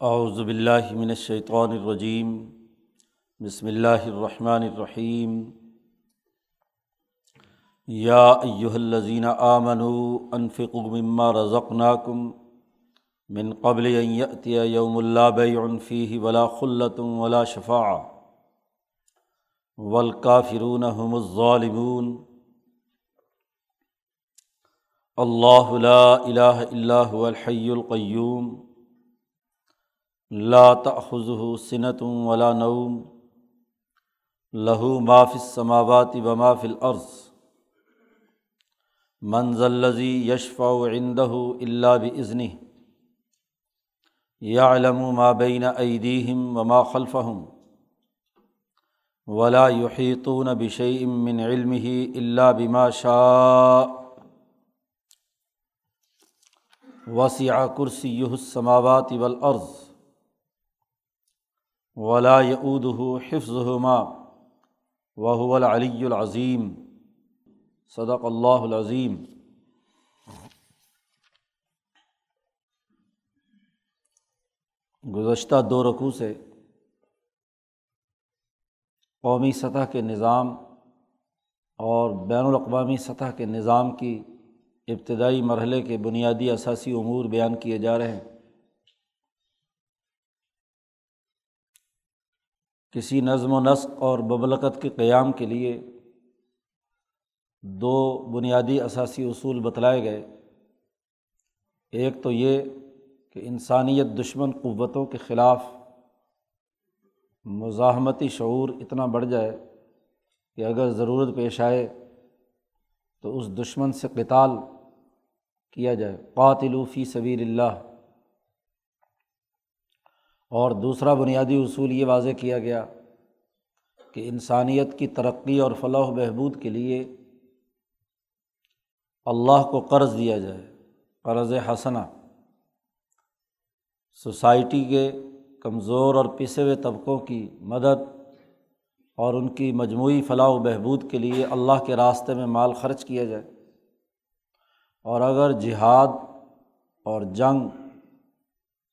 اعوذ باللہ من الشیطان الرجیم، بسم اللہ الرحمن الرحیم۔ یا ایہا الذین آمنوا انفقوا مما رزقناکم من قبل ان یأتی یوم لا بیع فیہ ولا خلة ولا شفاعة والکافرون هم الظالمون۔ اللہ لا الہ الا هو الحی القیوم۔ لا تأخذه سنة ولا نوم. له ما في السماوات وما في الارض من ذا الذي يشفع عنده الا باذنه يعلم ما بين ايديهم وما خلفهم. ولا يحيطون بشيء من علمه الا بما شاء. وسع كرسيه السماوات والارض ولا يؤوده حفظهما وهو العلی العظیم صدق اللہ العظیم گزشتہ دو رقوع سے قومی سطح کے نظام اور بین الاقوامی سطح کے نظام کی ابتدائی مرحلے کے بنیادی اثاثی امور بیان کیے جا رہے ہیں۔ کسی نظم و نسق اور ببلکت کے قیام کے لیے دو بنیادی اثاثی اصول بتلائے گئے۔ ایک تو یہ کہ انسانیت دشمن قوتوں کے خلاف مزاحمتی شعور اتنا بڑھ جائے کہ اگر ضرورت پیش آئے تو اس دشمن سے قتال کیا جائے۔ قاتلو فی سبیل اللہ۔ اور دوسرا بنیادی اصول یہ واضح کیا گیا کہ انسانیت کی ترقی اور فلاح و بہبود کے لیے اللہ کو قرض دیا جائے، قرض حسنا سوسائٹی کے کمزور اور پسے ہوئے طبقوں کی مدد اور ان کی مجموعی فلاح و بہبود کے لیے اللہ کے راستے میں مال خرچ کیا جائے۔ اور اگر جہاد اور جنگ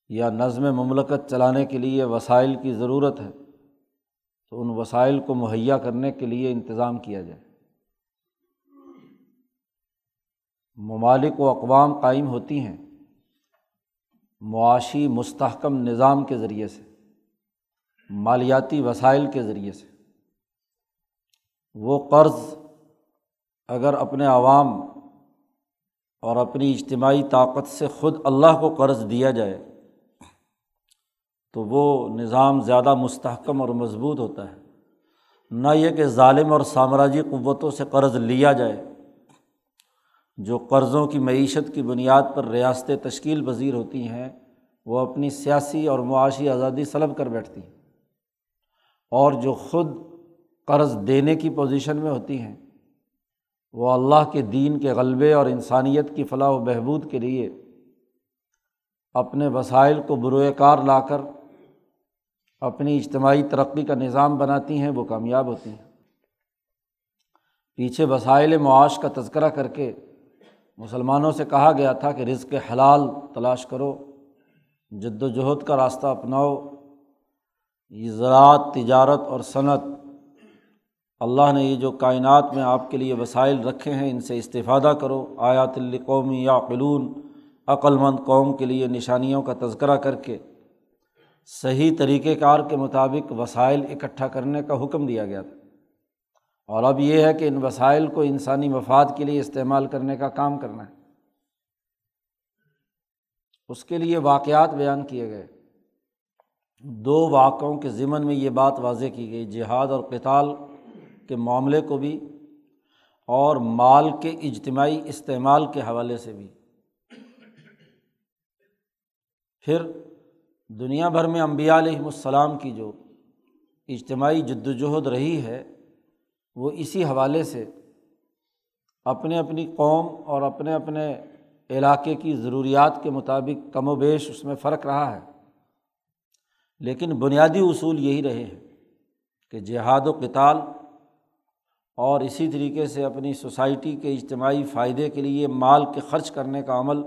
یا نظم مملکت چلانے کے لیے وسائل کی ضرورت ہے، تو ان وسائل کو مہیا کرنے کے لیے انتظام کیا جائے۔ ممالک و اقوام قائم ہوتی ہیں، معاشی مستحکم نظام کے ذریعے سے، مالیاتی وسائل کے ذریعے سے۔ وہ قرض اگر اپنے عوام اور اپنی اجتماعی طاقت سے خود اللہ کو قرض دیا جائے تو وہ نظام زیادہ مستحکم اور مضبوط ہوتا ہے۔ نہ یہ کہ ظالم اور سامراجی قوتوں سے قرض لیا جائے، جو قرضوں کی معیشت کی بنیاد پر ریاستیں تشکیل پذیر ہوتی ہیں، وہ اپنی سیاسی اور معاشی آزادی سلب کر بیٹھتی ہیں۔ اور جو خود قرض دینے کی پوزیشن میں ہوتی ہیں، وہ اللہ کے دین کے غلبے اور انسانیت کی فلاح و بہبود کے لیے اپنے وسائل کو بروئے کار لا کر اپنی اجتماعی ترقی کا نظام بناتی ہیں، وہ کامیاب ہوتی ہیں۔ پیچھے وسائل معاش کا تذکرہ کر کے مسلمانوں سے کہا گیا تھا کہ رزق حلال تلاش کرو، جد و جہد کا راستہ اپناؤ۔ یہ زراعت، تجارت اور صنعت، اللہ نے یہ جو کائنات میں آپ کے لیے وسائل رکھے ہیں، ان سے استفادہ کرو۔ آیات القومی یا قلون عقلمند قوم کے لیے نشانیوں کا تذکرہ کر کے صحیح طریقۂ کار کے مطابق وسائل اکٹھا کرنے کا حکم دیا گیا تھا۔ اور اب یہ ہے کہ ان وسائل کو انسانی مفاد کے لیے استعمال کرنے کا کام کرنا ہے۔ اس کے لیے واقعات بیان کیے گئے۔ دو واقعوں کے ضمن میں یہ بات واضح کی گئی، جہاد اور کتال کے معاملے کو بھی اور مال کے اجتماعی استعمال کے حوالے سے بھی۔ پھر دنیا بھر میں امبیا علیہم السلام کی جو اجتماعی جد وجہد رہی ہے، وہ اسی حوالے سے اپنے اپنی قوم اور اپنے اپنے علاقے کی ضروریات کے مطابق کم و بیش اس میں فرق رہا ہے۔ لیکن بنیادی اصول یہی رہے ہیں کہ جہاد و کتال اور اسی طریقے سے اپنی سوسائٹی کے اجتماعی فائدے کے لیے مال کے خرچ کرنے کا عمل،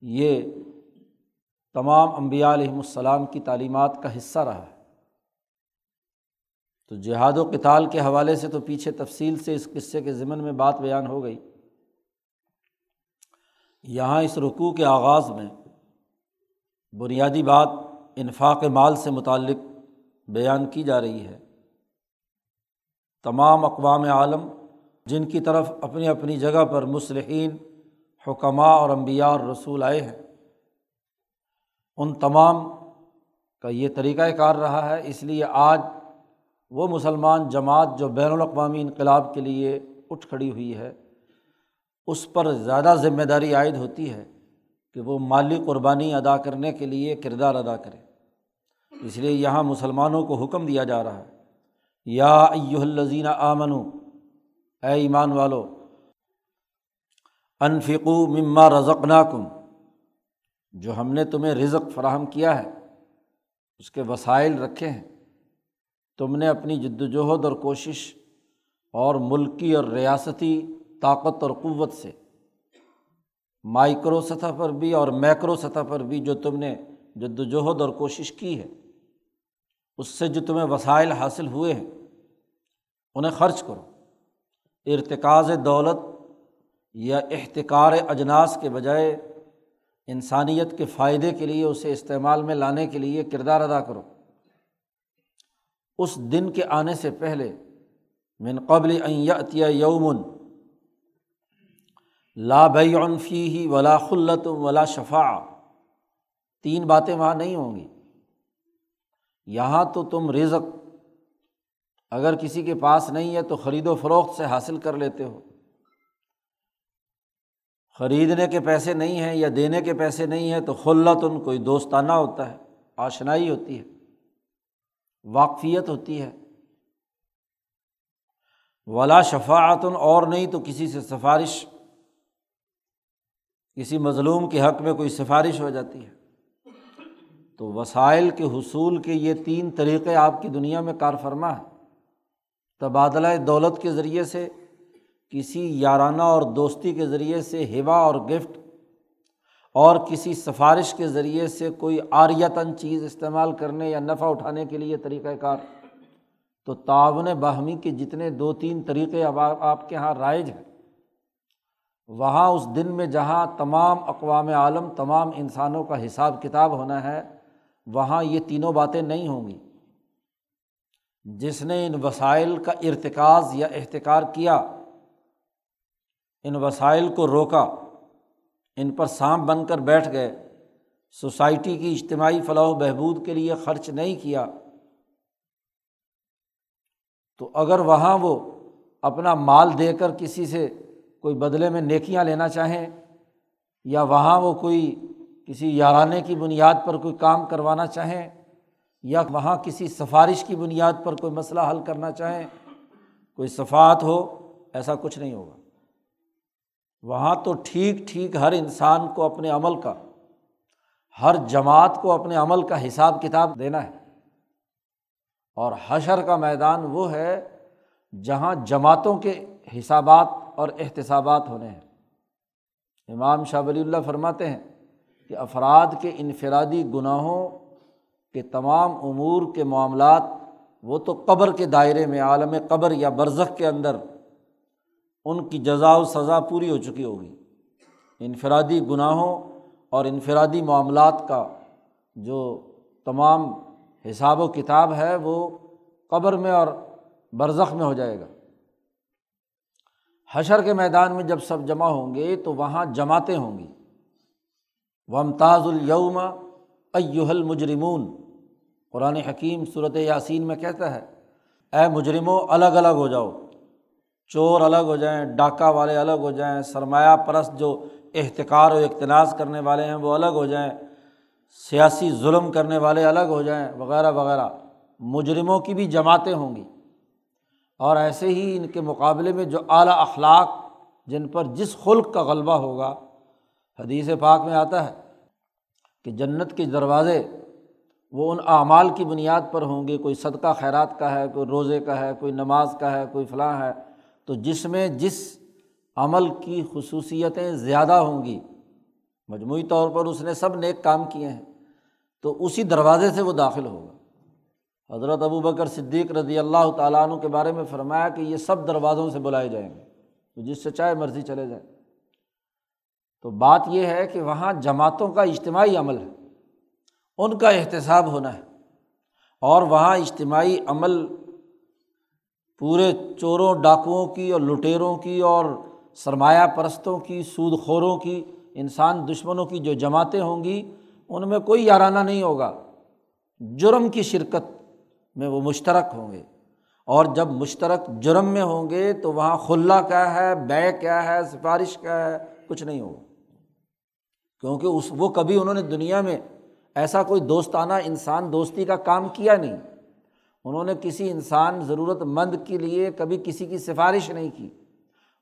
یہ تمام امبیا علیہم السلام کی تعلیمات کا حصہ رہا ہے۔ تو جہاد و کتال کے حوالے سے تو پیچھے تفصیل سے اس قصے کے ضمن میں بات بیان ہو گئی۔ یہاں اس رقوع کے آغاز میں بنیادی بات انفاق مال سے متعلق بیان کی جا رہی ہے۔ تمام اقوام عالم جن کی طرف اپنی اپنی جگہ پر مصلحین حکمہ اور انبیاء اور رسول آئے ہیں ان تمام کا یہ طریقۂ کار رہا ہے۔ اس لیے آج وہ مسلمان جماعت جو بین الاقوامی انقلاب کے لیے اٹھ کھڑی ہوئی ہے، اس پر زیادہ ذمہ داری عائد ہوتی ہے کہ وہ مالی قربانی ادا کرنے کے لیے کردار ادا کرے۔ اس لیے یہاں مسلمانوں کو حکم دیا جا رہا ہے۔ یا ایہ الزین آمن اے ایمان والو انفقو مما رزقناکم۔ جو ہم نے تمہیں رزق فراہم کیا ہے، اس کے وسائل رکھے ہیں۔ تم نے اپنی جد وجہد اور کوشش اور ملکی اور ریاستی طاقت اور قوت سے مائکرو سطح پر بھی اور میکرو سطح پر بھی جو تم نے جد وجہد اور کوشش کی ہے، اس سے جو تمہیں وسائل حاصل ہوئے ہیں، انہیں خرچ کرو۔ ارتکاز دولت یا احتکار اجناس کے بجائے انسانیت کے فائدے کے لیے، اسے استعمال میں لانے کے لیے کردار ادا کرو۔ اس دن کے آنے سے پہلے، من قبل عطیہ یومن لا عنفی ہی ولا خلت ولا شفا تین باتیں وہاں نہیں ہوں گی۔ یہاں تو تم رزق، اگر کسی کے پاس نہیں ہے تو خرید و فروخت سے حاصل کر لیتے ہو۔ خریدنے کے پیسے نہیں ہیں یا دینے کے پیسے نہیں ہیں تو خلت ان کوئی دوستانہ ہوتا ہے، آشنائی ہوتی ہے، واقفیت ہوتی ہے۔ ولا شفاعتن، اور نہیں تو کسی سے سفارش، کسی مظلوم کے حق میں کوئی سفارش ہو جاتی ہے۔ تو وسائل کے حصول کے یہ تین طریقے آپ کی دنیا میں کار فرما ہے تبادلہ دولت کے ذریعے سے کسی یارانہ اور دوستی کے ذریعے سے ہبا اور گفٹ اور کسی سفارش کے ذریعے سے کوئی آریتن چیز استعمال کرنے یا نفع اٹھانے کے لیے طریقۂ کار۔ تو تعاون باہمی کے جتنے دو تین طریقے اب آپ کے یہاں رائج ہیں، وہاں اس دن میں جہاں تمام اقوام عالم، تمام انسانوں کا حساب کتاب ہونا ہے، وہاں یہ تینوں باتیں نہیں ہوں گی۔ جس نے ان وسائل کا ارتکاز یا احتکار کیا ان وسائل کو روکا، ان پر سانپ بن کر بیٹھ گئے۔ سوسائٹی کی اجتماعی فلاح و بہبود کے لیے خرچ نہیں کیا۔ تو اگر وہاں وہ اپنا مال دے کر کسی سے کوئی بدلے میں نیکیاں لینا چاہیں، یا وہاں وہ کوئی کسی یارانے کی بنیاد پر کوئی کام کروانا چاہیں، یا وہاں کسی سفارش کی بنیاد پر کوئی مسئلہ حل کرنا چاہیں، کوئی صفات ہو، ایسا کچھ نہیں ہوگا۔ وہاں تو ٹھیک ٹھیک ہر انسان کو اپنے عمل کا، ہر جماعت کو اپنے عمل کا حساب کتاب دینا ہے۔ اور حشر کا میدان وہ ہے جہاں جماعتوں کے حسابات اور احتسابات ہونے ہیں۔ امام شاہ ولی اللہ فرماتے ہیں کہ افراد کے انفرادی گناہوں کے تمام امور کے معاملات وہ تو قبر کے دائرے میں، عالم قبر یا برزخ کے اندر ان کی جزا و سزا پوری ہو چکی ہوگی۔ انفرادی گناہوں اور انفرادی معاملات کا جو تمام حساب و کتاب ہے، وہ قبر میں اور برزخ میں ہو جائے گا۔ حشر کے میدان میں جب سب جمع ہوں گے تو وہاں جماعتیں ہوں گی۔ ومتاز الوم ایوہ المجرمون۔ قرآن حکیم صورت یاسین میں کہتا ہے، اے مجرموں الگ الگ ہو جاؤ۔ چور الگ ہو جائیں، ڈاکہ والے الگ ہو جائیں، سرمایہ پرست جو احتکار و اقتناز کرنے والے ہیں، وہ الگ ہو جائیں، سیاسی ظلم کرنے والے الگ ہو جائیں، وغیرہ وغیرہ۔ مجرموں کی بھی جماعتیں ہوں گی۔ اور ایسے ہی ان کے مقابلے میں جو اعلیٰ اخلاق، جن پر جس خلق کا غلبہ ہوگا، حدیث پاک میں آتا ہے کہ جنت کے دروازے، وہ ان اعمال کی بنیاد پر ہوں گے۔ کوئی صدقہ خیرات کا ہے، کوئی روزے کا ہے، کوئی نماز کا ہے، کوئی فلاں ہے۔ تو جس میں جس عمل کی خصوصیتیں زیادہ ہوں گی، مجموعی طور پر اس نے سب نیک کام کیے ہیں، تو اسی دروازے سے وہ داخل ہوگا۔ حضرت ابو بکر صدیق رضی اللہ تعالیٰ عنہ کے بارے میں فرمایا کہ یہ سب دروازوں سے بلائے جائیں گے، تو جس سے چاہے مرضی چلے جائیں۔ تو بات یہ ہے کہ وہاں جماعتوں کا اجتماعی عمل ہے، ان کا احتساب ہونا ہے اور وہاں اجتماعی عمل پورے چوروں، ڈاکوؤں کی اور لٹیروں کی اور سرمایہ پرستوں کی سود خوروں کی، انسان دشمنوں کی جو جماعتیں ہوں گی، ان میں کوئی یارانہ نہیں ہوگا۔ جرم کی شرکت میں وہ مشترک ہوں گے۔ اور جب مشترک جرم میں ہوں گے تو وہاں خلا کیا ہے بے کیا ہے، سفارش کیا ہے، کچھ نہیں ہوگا۔ کیونکہ اس، وہ کبھی انہوں نے دنیا میں ایسا کوئی دوستانہ انسان، دوستی کا کام کیا نہیں۔ انہوں نے کسی انسان ضرورت مند کے لیے کبھی کسی کی سفارش نہیں کی۔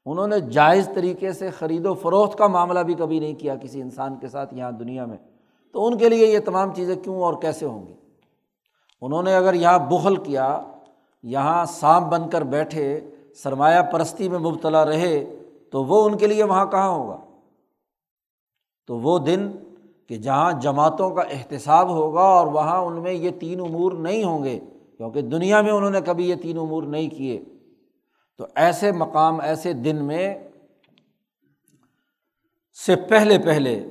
انہوں نے جائز طریقے سے خرید و فروخت کا معاملہ بھی کبھی نہیں کیا کسی انسان کے ساتھ یہاں دنیا میں۔ تو ان کے لیے یہ تمام چیزیں کیوں اور کیسے ہوں گی؟ انہوں نے اگر یہاں بخل کیا، یہاں سانپ بن کر بیٹھے، سرمایہ پرستی میں مبتلا رہے، تو وہ ان کے لیے وہاں کہاں ہوگا؟ تو وہ دن کہ جہاں جماعتوں کا احتساب ہوگا اور وہاں ان میں یہ تین امور نہیں ہوں گے۔ کیونکہ دنیا میں انہوں نے کبھی یہ تین امور نہیں کیے۔ تو ایسے مقام، ایسے دن میں سے پہلے پہلے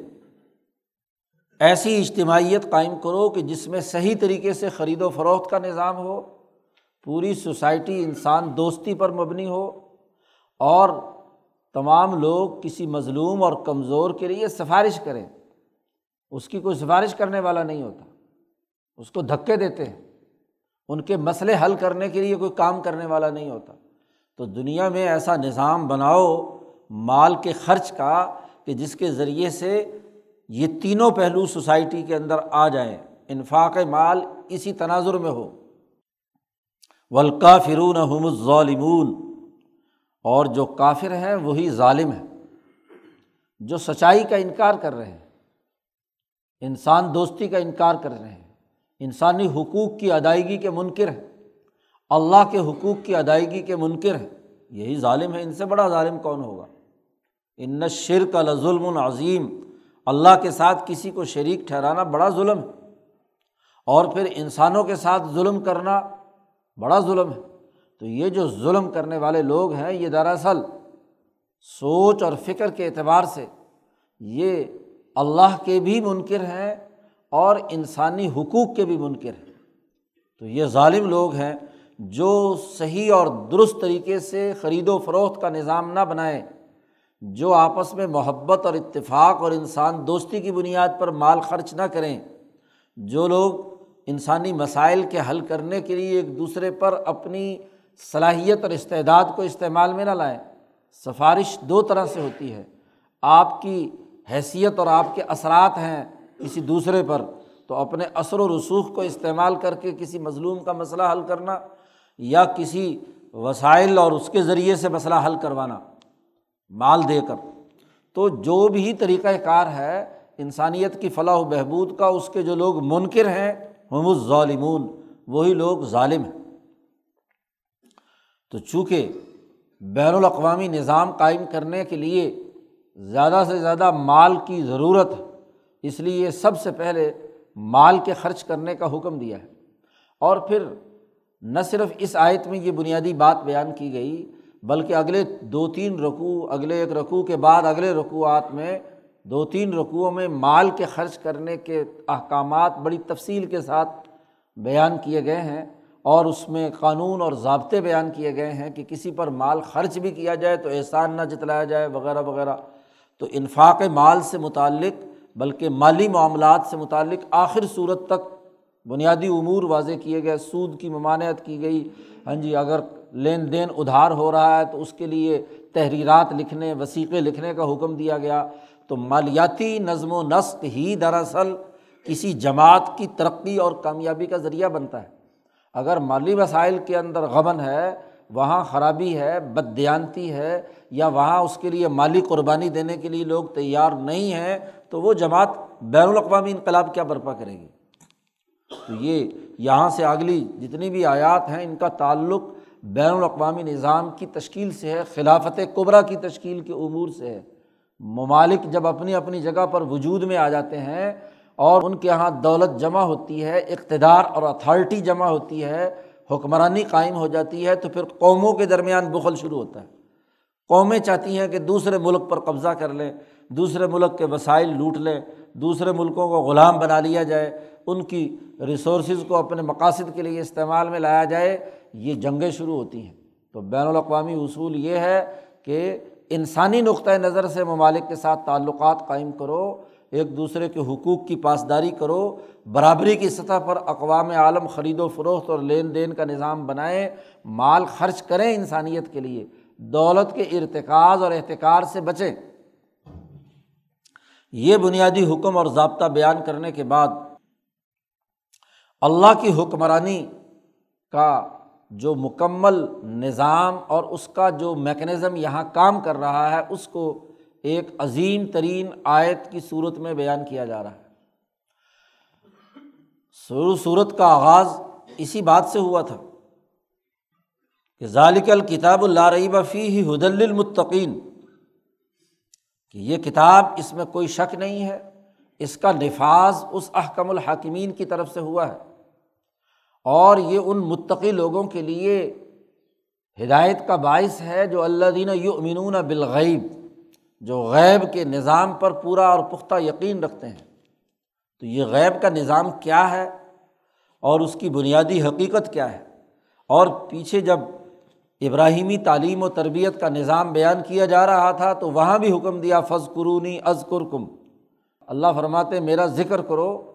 ایسی اجتماعیت قائم کرو کہ جس میں صحیح طریقے سے خرید و فروخت کا نظام ہو، پوری سوسائٹی انسان دوستی پر مبنی ہو، اور تمام لوگ کسی مظلوم اور کمزور کے لیے سفارش کریں۔ اس کی کوئی سفارش کرنے والا نہیں ہوتا۔ اس کو دھکے دیتے ہیں۔ ان کے مسئلے حل کرنے کے لیے کوئی کام کرنے والا نہیں ہوتا۔ تو دنیا میں ایسا نظام بناؤ، مال کے خرچ کا، کہ جس کے ذریعے سے یہ تینوں پہلو سوسائٹی کے اندر آ جائیں۔ انفاق مال اسی تناظر میں ہو۔ ولکا فرون ظالمون اور جو کافر ہیں، وہی ظالم ہے جو سچائی کا انکار کر رہے ہیں۔ انسان دوستی کا انکار کر رہے ہیں۔ انسانی حقوق کی ادائیگی کے منکر ہیں۔ اللہ کے حقوق کی ادائیگی کے منکر ہیں۔ یہی ظالم ہے، ان سے بڑا ظالم کون ہوگا؟ ان شرک ظلم العظیم اللہ کے ساتھ کسی کو شریک ٹھہرانا بڑا ظلم ہے۔ اور پھر انسانوں کے ساتھ ظلم کرنا بڑا ظلم ہے۔ تو یہ جو ظلم کرنے والے لوگ ہیں، یہ دراصل سوچ اور فکر کے اعتبار سے یہ اللہ کے بھی منکر ہیں اور انسانی حقوق کے بھی منکر ہیں۔ تو یہ ظالم لوگ ہیں جو صحیح اور درست طریقے سے خرید و فروخت کا نظام نہ بنائیں، جو آپس میں محبت اور اتفاق اور انسان دوستی کی بنیاد پر مال خرچ نہ کریں۔ جو لوگ انسانی مسائل کے حل کرنے کے لیے ایک دوسرے پر اپنی صلاحیت اور استعداد کو استعمال میں نہ لائیں، سفارش دو طرح سے ہوتی ہے۔ آپ کی حیثیت اور آپ کے اثرات ہیں۔ کسی دوسرے پر تو اپنے اثر و رسوخ کو استعمال کر کے کسی مظلوم کا مسئلہ حل کرنا یا کسی وسائل اور اس کے ذریعے سے مسئلہ حل کروانا، مال دے کر۔ تو جو بھی طریقۂ کار ہے، انسانیت کی فلاح و بہبود کا، اس کے جو لوگ منکر ہیں، ہم الظالمون، وہی لوگ ظالم ہیں۔ تو چونکہ بین الاقوامی نظام قائم کرنے کے لیے زیادہ سے زیادہ مال کی ضرورت ہے اس لیے سب سے پہلے مال کے خرچ کرنے کا حکم دیا ہے۔ اور پھر نہ صرف اس آیت میں یہ بنیادی بات بیان کی گئی، بلکہ اگلے دو تین رقوع اگلے ایک رقوع کے بعد اگلے رقوعات میں دو تین رقوعوں میں مال کے خرچ کرنے کے احکامات بڑی تفصیل کے ساتھ بیان کیے گئے ہیں۔ اور اس میں قانون اور ضابطے بیان کیے گئے ہیں کہ کسی پر مال خرچ بھی کیا جائے تو احسان نہ جتلایا جائے، وغیرہ وغیرہ۔ تو انفاق مال سے متعلق بلکہ مالی معاملات سے متعلق آخر صورت تک بنیادی امور واضح کیے گئے، سود کی ممانعت کی گئی۔ ہاں جی اگر لین دین ادھار ہو رہا ہے تو اس کے لیے تحریرات لکھنے وسیقے لکھنے کا حکم دیا گیا۔ تو مالیاتی نظم و نسق ہی دراصل کسی جماعت کی ترقی اور کامیابی کا ذریعہ بنتا ہے۔ اگر مالی وسائل کے اندر غبن ہے، وہاں خرابی ہے، بددیانتی ہے، یا وہاں اس کے لیے مالی قربانی دینے کے لیے لوگ تیار نہیں ہیں تو وہ جماعت بین الاقوامی انقلاب کیا برپا کرے گی؟ تو یہ یہاں سے اگلی جتنی بھی آیات ہیں، ان کا تعلق بین الاقوامی نظام کی تشکیل سے ہے، خلافت قبرا کی تشکیل کے امور سے ہے۔ ممالک جب اپنی اپنی جگہ پر وجود میں آ جاتے ہیں اور ان کے یہاں دولت جمع ہوتی ہے، اقتدار اور اتھارٹی جمع ہوتی ہے، حکمرانی قائم ہو جاتی ہے، تو پھر قوموں کے درمیان بخل شروع ہوتا ہے۔ قومیں چاہتی ہیں کہ دوسرے ملک پر قبضہ کر لیں۔ دوسرے ملک کے وسائل لوٹ لیں، دوسرے ملکوں کو غلام بنا لیا جائے، ان کی ریسورسز کو اپنے مقاصد کے لیے استعمال میں لایا جائے، یہ جنگیں شروع ہوتی ہیں۔ تو بین الاقوامی اصول یہ ہے کہ انسانی نقطۂ نظر سے ممالک کے ساتھ تعلقات قائم کرو، ایک دوسرے کے حقوق کی پاسداری کرو، برابری کی سطح پر اقوام عالم خرید و فروخت اور لین دین کا نظام بنائیں، مال خرچ کریں انسانیت کے لیے، دولت کے ارتکاز اور احتکار سے بچیں۔ یہ بنیادی حکم اور ضابطہ بیان کرنے کے بعد اللہ کی حکمرانی کا جو مکمل نظام اور اس کا جو میکنزم یہاں کام کر رہا ہے، اس کو ایک عظیم ترین آیت کی صورت میں بیان کیا جا رہا ہے۔ صورت کا آغاز اسی بات سے ہوا تھا کہ ذالک الکتاب اللہ رعیب فی ہی حدل المطقین کہ یہ کتاب اس میں کوئی شک نہیں ہے، اس کا نفاذ اس احکم الحاکمین کی طرف سے ہوا ہے۔ اور یہ ان متقی لوگوں کے لیے ہدایت کا باعث ہے جو اللہ دین یؤمنون بالغیب، جو غیب کے نظام پر پورا اور پختہ یقین رکھتے ہیں۔ تو یہ غیب کا نظام کیا ہے؟ اور اس کی بنیادی حقیقت کیا ہے؟ اور پیچھے جب ابراہیمی تعلیم و تربیت کا نظام بیان کیا جا رہا تھا تو وہاں بھی حکم دیا فض قرونی از کرکم اللہ فرماتے، میرا ذکر کرو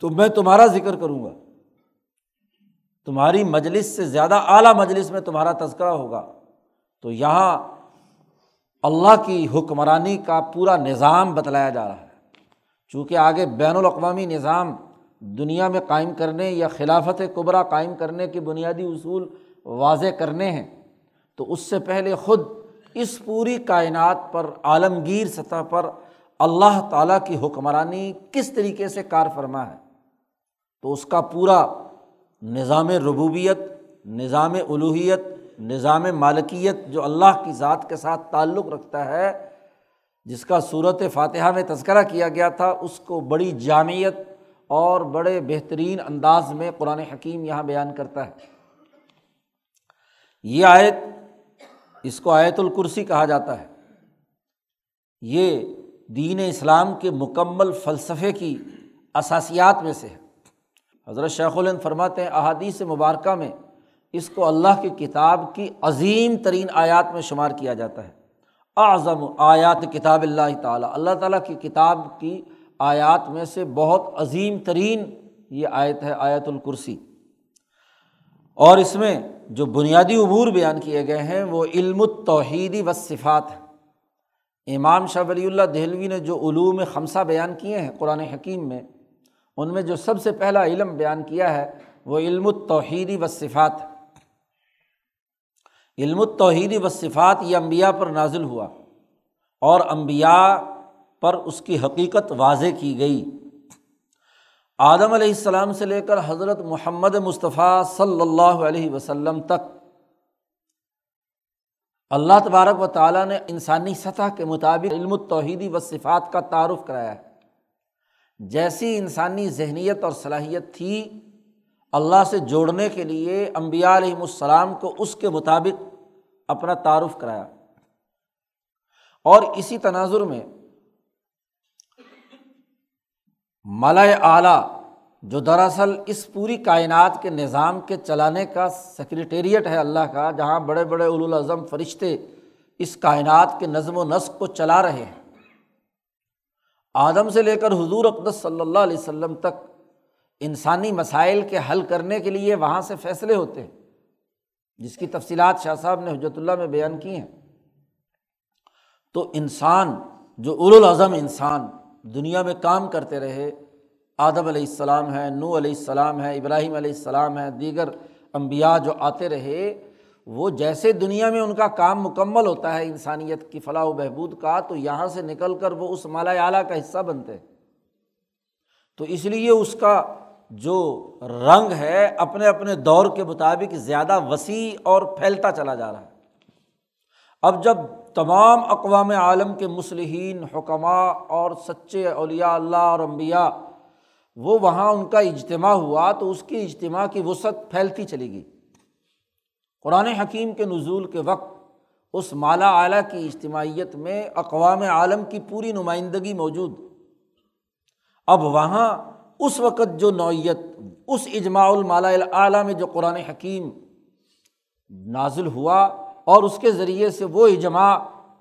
تو میں تمہارا ذکر کروں گا۔ تمہاری مجلس سے زیادہ اعلیٰ مجلس میں تمہارا تذکرہ ہوگا۔ تو یہاں اللہ کی حکمرانی کا پورا نظام بتلایا جا رہا ہے۔ چونکہ آگے بین الاقوامی نظام دنیا میں قائم کرنے یا خلافت قبرا قائم کرنے کے بنیادی اصول واضح کرنے ہیں۔ تو اس سے پہلے خود اس پوری کائنات پر، عالمگیر سطح پر اللہ تعالیٰ کی حکمرانی کس طریقے سے کار فرما ہے؟ تو اس کا پورا نظام ربوبیت، نظام الوحیت نظام مالکیت جو اللہ کی ذات کے ساتھ تعلق رکھتا ہے، جس کا صورت فاتحہ میں تذکرہ کیا گیا تھا، اس کو بڑی جامعت اور بڑے بہترین انداز میں قرآن حکیم یہاں بیان کرتا ہے۔ یہ آیت اس کو آیت الکرسی کہا جاتا ہے۔ یہ دین اسلام کے مکمل فلسفے کی اثاسیات میں سے ہے۔ حضرت شیخ الند فرماتے ہیں، احادیث مبارکہ میں اس کو اللہ کی کتاب کی عظیم ترین آیات میں شمار کیا جاتا ہے۔ اعظم آیات کتاب اللہ تعالیٰ۔ اللہ تعالیٰ کی کتاب کی آیات میں سے بہت عظیم ترین یہ آیت ہے، آیت الکرسی۔ اور اس میں جو بنیادی عبور بیان کیے گئے ہیں وہ علم التوحیدی و صفات ہے امام شاہ ولی اللہ دہلوی نے جو علوم خمسہ بیان کیے ہیں قرآن حکیم میں، ان میں جو سب سے پہلا علم بیان کیا ہے وہ علم التوحیدی و صفات علم التوحیدی و صفات یہ امبیا پر نازل ہوا اور امبیا پر اس کی حقیقت واضح کی گئی۔ آدم علیہ السلام سے لے کر حضرت محمد مصطفیٰ صلی اللہ علیہ وسلم تک اللہ تبارک و تعالیٰ نے انسانی سطح کے مطابق علم التوحیدی و صفات کا تعارف کرایا ہے۔ جیسی انسانی ذہنیت اور صلاحیت تھی، اللہ سے جوڑنے کے لیے امبیا علیہم السلام کو اس کے مطابق اپنا تعارف کرایا۔ اور اسی تناظر میں مالا اعلیٰ، جو دراصل اس پوری کائنات کے نظام کے چلانے کا سیکریٹریٹ ہے اللہ کا، جہاں بڑے بڑے الاظم فرشتے اس کائنات کے نظم و نسق کو چلا رہے ہیں۔ آدم سے لے کر حضور اقدس صلی اللہ علیہ وسلم تک انسانی مسائل کے حل کرنے کے لیے وہاں سے فیصلے ہوتے ہیں، جس کی تفصیلات شاہ صاحب نے حجرت اللہ میں بیان کی ہیں۔ تو انسان، جو الاظم انسان دنیا میں کام کرتے رہے۔ آدم علیہ السلام ہے نو علیہ السلام ہے ابراہیم علیہ السلام ہے دیگر امبیا جو آتے رہے، وہ جیسے دنیا میں ان کا کام مکمل ہوتا ہے انسانیت کی فلاح و بہبود کا، تو یہاں سے نکل کر وہ اس مالا اعلیٰ کا حصہ بنتے۔ تو اس لیے اس کا جو رنگ ہے، اپنے اپنے دور کے مطابق زیادہ وسیع اور پھیلتا چلا جا رہا ہے۔ اب جب تمام اقوام عالم کے مسلحین حکمہ اور سچے اولیاء اللہ اور امبیا وہ وہاں ان کا اجتماع ہوا تو اس کی اجتماع کی وسعت پھیلتی چلی گئی۔ قرآن حکیم کے نزول کے وقت اس مالا اعلیٰ کی اجتماعیت میں اقوام عالم کی پوری نمائندگی موجود۔ اب وہاں اس وقت جو نوعیت، اس اجماع المالا اعلیٰ میں جو قرآن حکیم نازل ہوا اور اس کے ذریعے سے وہ اجماع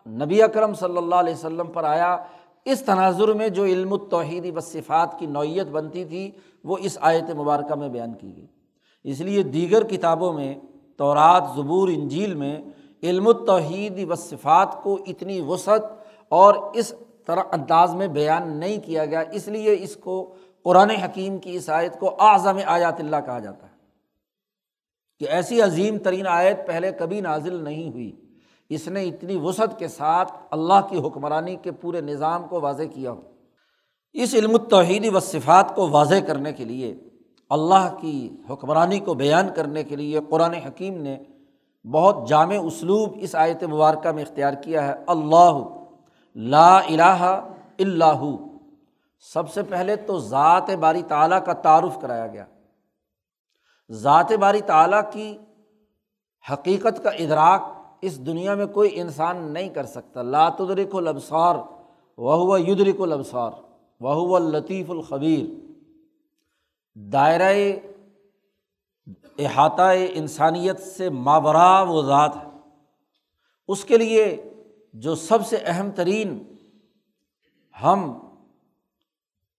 نبی اکرم صلی اللہ علیہ وسلم پر آیا۔ اس تناظر میں جو علم التوحیدی و صفات کی نوعیت بنتی تھی، وہ اس آیت مبارکہ میں بیان کی گئی۔ اس لیے دیگر کتابوں میں، تورات، زبور، انجیل میں علم التوحید و صفات کو اتنی وسعت اور اس طرح انداز میں بیان نہیں کیا گیا، اس لیے اس کو قرآن حکیم کی اس آیت کو اعظم آیات اللہ کہا جاتا ہے۔ کہ ایسی عظیم ترین آیت پہلے کبھی نازل نہیں ہوئی۔ اس نے اتنی وسعت کے ساتھ اللہ کی حکمرانی کے پورے نظام کو واضح کیا۔ ہو اس علم التوحیدی و صفات کو واضح کرنے کے لیے، اللہ کی حکمرانی کو بیان کرنے کے لیے قرآن حکیم نے بہت جامع اسلوب اس آیت مبارکہ میں اختیار کیا ہے۔ اللہ لا الہ اللہ سب سے پہلے تو ذات باری تعلیٰ کا تعارف کرایا گیا۔ ذات باری تعلیٰ کی حقیقت کا ادراک اس دنیا میں کوئی انسان نہیں کر سکتا۔ لاتدرک الابصار وہ یدرک الابصار وہ لطیف الخبیر۔ دائرۂ احاطۂ انسانیت سے مابرا وہ ذات ہے۔ اس کے لیے جو سب سے اہم ترین ہم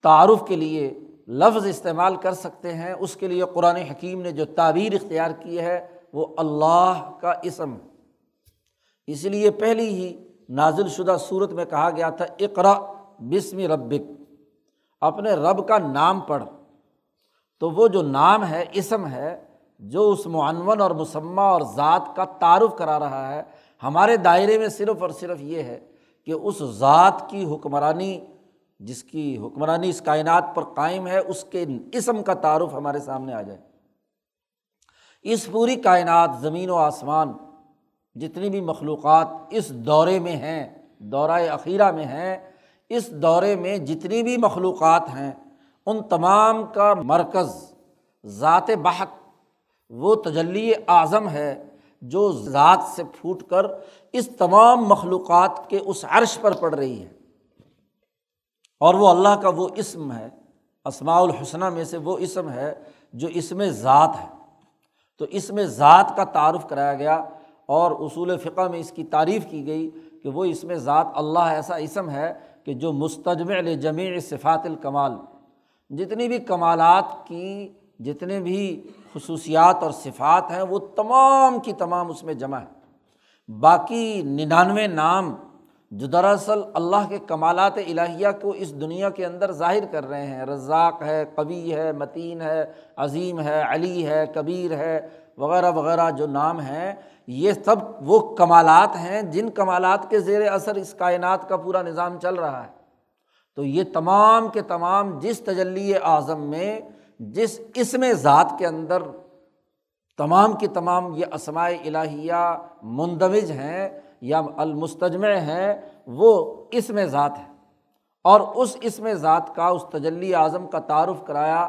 تعارف کے لیے لفظ استعمال کر سکتے ہیں، اس کے لیے قرآن حکیم نے جو تعبیر اختیار کی ہے، وہ اللہ کا اسم۔ اس لیے پہلی ہی نازل شدہ صورت میں کہا گیا تھا اقرا بسم ربک۔ اپنے رب کا نام پڑھ۔ تو وہ جو نام ہے، اسم ہے، جو اس معنون اور مسمہ اور ذات کا تعارف کرا رہا ہے، ہمارے دائرے میں صرف اور صرف یہ ہے کہ اس ذات کی حکمرانی جس کی حکمرانی اس کائنات پر قائم ہے، اس کے اسم کا تعارف ہمارے سامنے آ جائے۔ اس پوری کائنات، زمین و آسمان، جتنی بھی مخلوقات اس دورے میں ہیں، دورۂ اخیرہ میں ہیں، اس دورے میں جتنی بھی مخلوقات ہیں، ان تمام کا مرکز، ذات بحق، وہ تجلی اعظم ہے جو ذات سے پھوٹ کر اس تمام مخلوقات کے اس عرش پر پڑ رہی ہے۔ اور وہ اللہ کا وہ اسم ہے اسماع الحسنہ میں سے وہ اسم ہے جو اس میں ذات ہے۔ تو اس میں ذات کا تعارف کرایا گیا اور اصول فقہ میں اس کی تعریف کی گئی کہ وہ اس میں ذات اللہ ایسا اسم ہے کہ جو مستجم جمیع صفات الکمال۔ جتنی بھی کمالات کی، جتنے بھی خصوصیات اور صفات ہیں، وہ تمام کی تمام اس میں جمع ہے باقی ننانوے نام جو دراصل اللہ کے کمالات الہیہ کو اس دنیا کے اندر ظاہر کر رہے ہیں۔ رزاق ہے، قوی ہے، متین ہے، عظیم ہے، علی ہے، کبیر ہے، وغیرہ وغیرہ جو نام ہیں، یہ سب وہ کمالات ہیں جن کمالات کے زیر اثر اس کائنات کا پورا نظام چل رہا ہے۔ تو یہ تمام کے تمام جس تجلی اعظم میں، جس اسم ذات کے اندر تمام کے تمام یہ اسمائے الہیہ مندمج ہیں یا المستجمع ہیں وہ اسم ذات ہے۔ اور اس اسم ذات کا، اس تجلی اعظم کا تعارف کرایا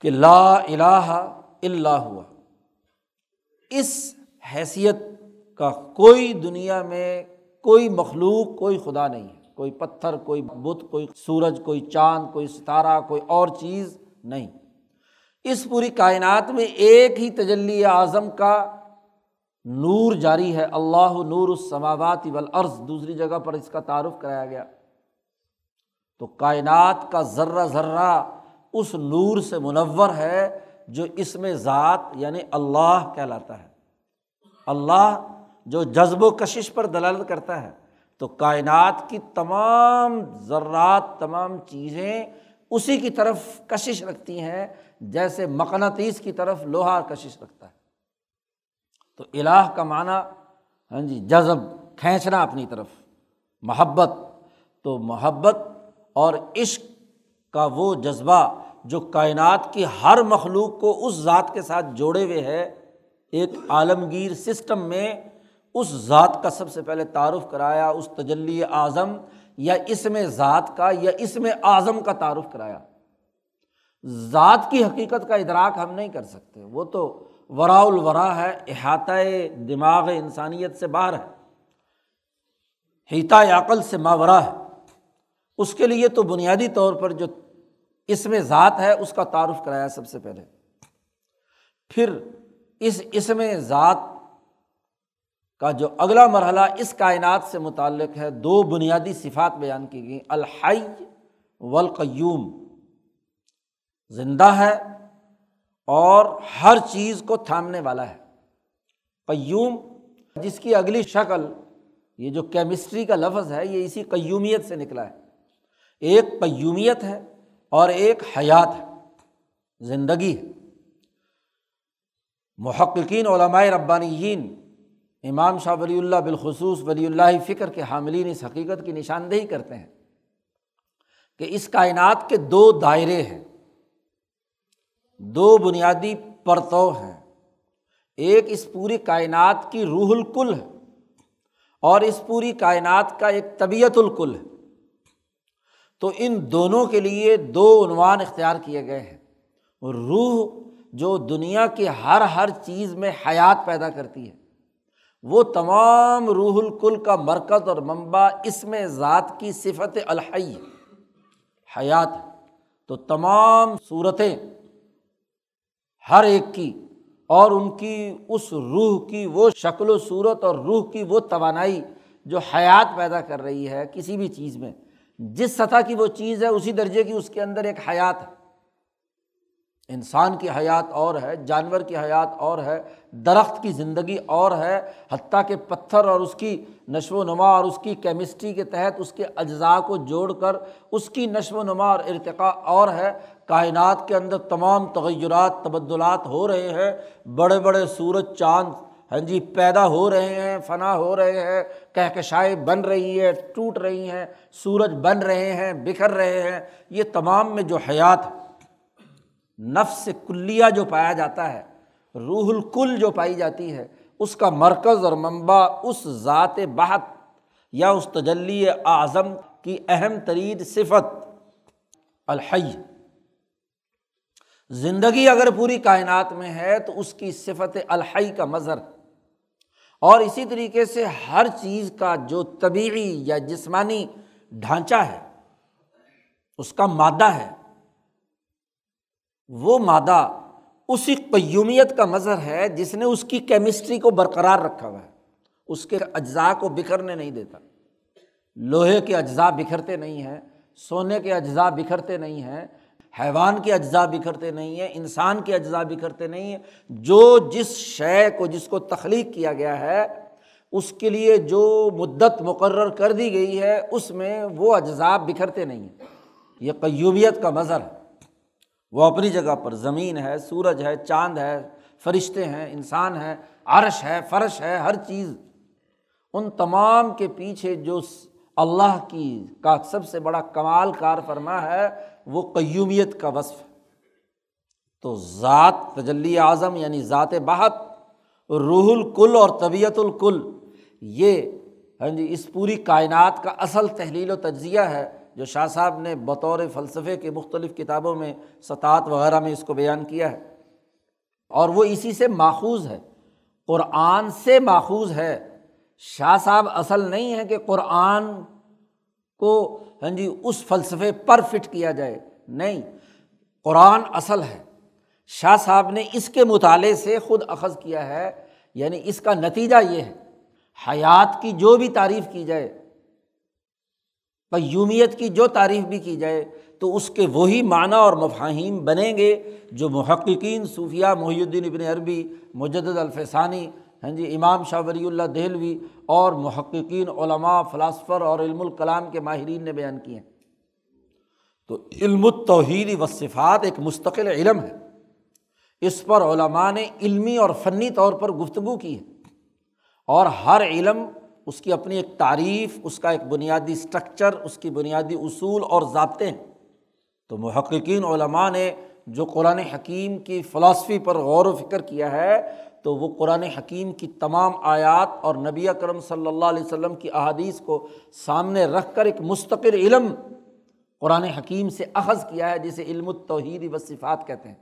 کہ لا الہ الا ہوا۔ اس حیثیت کا کوئی دنیا میں کوئی مخلوق، کوئی خدا نہیں ہے۔ کوئی پتھر، کوئی بت، کوئی سورج، کوئی چاند، کوئی ستارہ، کوئی اور چیز نہیں۔ اس پوری کائنات میں ایک ہی تجلی اعظم کا نور جاری ہے، اللہ نور السماوات والارض، دوسری جگہ پر اس کا تعارف کرایا گیا۔ تو کائنات کا ذرہ ذرہ اس نور سے منور ہے جو اس میں ذات یعنی اللہ کہلاتا ہے۔ اللہ جو جذب و کشش پر دلالت کرتا ہے۔ تو کائنات کی تمام ذرات، تمام چیزیں اسی کی طرف کشش رکھتی ہیں، جیسے مقناطیس کی طرف لوہا کشش رکھتا ہے۔ تو الہ کا معنی ہاں جی جذب، کھینچنا اپنی طرف، محبت۔ تو محبت اور عشق کا وہ جذبہ جو کائنات کی ہر مخلوق کو اس ذات کے ساتھ جوڑے ہوئے ہے، ایک عالمگیر سسٹم میں اس ذات کا سب سے پہلے تعارف کرایا، اس تجلی اعظم یا اس میں ذات کا یا اس میں اعظم کا تعارف کرایا۔ ذات کی حقیقت کا ادراک ہم نہیں کر سکتے، وہ تو ورا الورا ہے احاطۂ دماغ انسانیت سے باہر ہے۔ ہیتا عقل سے ماورا ہے۔ اس کے لیے تو بنیادی طور پر جو اس میں ذات ہے، اس کا تعارف کرایا سب سے پہلے۔ پھر اس اس میں ذات کا جو اگلا مرحلہ اس کائنات سے متعلق ہے، دو بنیادی صفات بیان کی گئیں۔ الحی والقیوم۔ زندہ ہے اور ہر چیز کو تھامنے والا ہے۔ قیوم، جس کی اگلی شکل، یہ جو کیمسٹری کا لفظ ہے، یہ اسی قیومیت سے نکلا ہے۔ ایک قیومیت ہے اور ایک حیات ہے، زندگی ہے۔ محققین علمائے ربانیین، امام شاہ ولی اللہ بالخصوص، ولی اللہ فکر کے حاملین اس حقیقت کی نشاندہی کرتے ہیں کہ اس کائنات کے دو دائرے ہیں۔ دو بنیادی پرتو ہیں۔ ایک اس پوری کائنات کی روح الکل ہے اور اس پوری کائنات کا ایک طبیعت الکل ہے۔ تو ان دونوں کے لیے دو عنوان اختیار کیے گئے ہیں۔ روح جو دنیا کی ہر ہر چیز میں حیات پیدا کرتی ہے، وہ تمام روح الکل کا مرکز اور منبع اس میں ذات کی صفت الحی حیات۔ تو تمام صورتیں ہر ایک کی، اور ان کی اس روح کی وہ شکل و صورت اور روح کی وہ توانائی جو حیات پیدا کر رہی ہے کسی بھی چیز میں، جس سطح کی وہ چیز ہے اسی درجے کی اس کے اندر ایک حیات ہے۔ انسان کی حیات اور ہے، جانور کی حیات اور ہے، درخت کی زندگی اور ہے، حتیٰ کہ پتھر اور اس کی نشو و نما اور اس کی کیمسٹری کے تحت اس کے اجزاء کو جوڑ کر اس کی نشو و نما اور ارتقاء اور ہے۔ کائنات کے اندر تمام تغیرات، تبدلات ہو رہے ہیں، بڑے بڑے سورج، چاند ہاں جی پیدا ہو رہے ہیں، فنا ہو رہے ہیں، کہکشائیں بن رہی ہے ٹوٹ رہی ہیں، سورج بن رہے ہیں، بکھر رہے ہیں، یہ تمام میں جو حیات، نفس کلیہ جو پایا جاتا ہے، روح الکل جو پائی جاتی ہے، اس کا مرکز اور منبع اس ذات بحت یا اس تجلی اعظم کی اہم ترین صفت، الحی۔ زندگی اگر پوری کائنات میں ہے تو اس کی صفت الحی کا مظہر۔ اور اسی طریقے سے ہر چیز کا جو طبعی یا جسمانی ڈھانچہ ہے، اس کا مادہ ہے، وہ مادہ اسی قیومیت کا مظہر ہے جس نے اس کی کیمسٹری کو برقرار رکھا ہوا ہے۔ اس کے اجزاء کو بکھرنے نہیں دیتا۔ لوہے کے اجزاء بکھرتے نہیں ہیں، سونے کے اجزاء بکھرتے نہیں ہیں حیوان کے اجزاء بکھرتے نہیں ہیں، انسان کے اجزاء بکھرتے نہیں ہیں۔ جو جس شے کو، جس کو تخلیق کیا گیا ہے، اس کے لیے جو مدت مقرر کر دی گئی ہے، اس میں وہ اجزاء بکھرتے نہیں ہیں۔ یہ قیوبیت کا مظہر ہے۔ وہ اپنی جگہ پر زمین ہے، سورج ہے، چاند ہے، فرشتے ہیں، انسان ہے، عرش ہے، فرش ہے، ہر چیز۔ ان تمام کے پیچھے جو اللہ کی کا سب سے بڑا کمال کار فرما ہے، وہ قیومیت کا وصف تو ذات تجلی اعظم یعنی ذات بحت، روح الکل اور طبیعت الکل، یہ ہاں جی اس پوری کائنات کا اصل تحلیل و تجزیہ ہے، جو شاہ صاحب نے بطور فلسفے کے مختلف کتابوں میں سطاعت وغیرہ میں اس کو بیان کیا ہے۔ اور وہ اسی سے ماخوذ ہے۔ قرآن سے ماخوذ ہے۔ شاہ صاحب اصل نہیں ہے کہ قرآن کو ہاں جی اس فلسفے پر فٹ کیا جائے۔ نہیں، قرآن اصل ہے۔ شاہ صاحب نے اس کے مطالعے سے خود اخذ کیا ہے۔ یعنی اس کا نتیجہ یہ ہے۔ حیات کی جو بھی تعریف کی جائے قیومیت کی جو تعریف بھی کی جائے، تو اس کے وہی معنیٰ اور مفاہیم بنیں گے جو محققین صوفیہ محی الدین ابن عربی مجد الفسانی ہاں جی امام شاہ ولی اللہ دہلوی اور محققین، علماء، فلاسفر اور علم الکلام کے ماہرین نے بیان کیے ہیں۔ تو علم التوحید و صفات ایک مستقل علم ہے۔ اس پر علماء نے علمی اور فنی طور پر گفتگو کی ہے۔ اور ہر علم اس کی اپنی ایک تعریف، اس کا ایک بنیادی اسٹرکچر اس کی بنیادی اصول اور ضابطے ہیں۔ تو محققین، علماء نے جو قرآن حکیم کی فلاسفی پر غور و فکر کیا ہے تو وہ قرآن حکیم کی تمام آیات اور نبی اکرم صلی اللہ علیہ وسلم کی احادیث کو سامنے رکھ کر ایک مستقل علم قرآن حکیم سے اخذ کیا ہے، جسے علم التوحید و صفات کہتے ہیں۔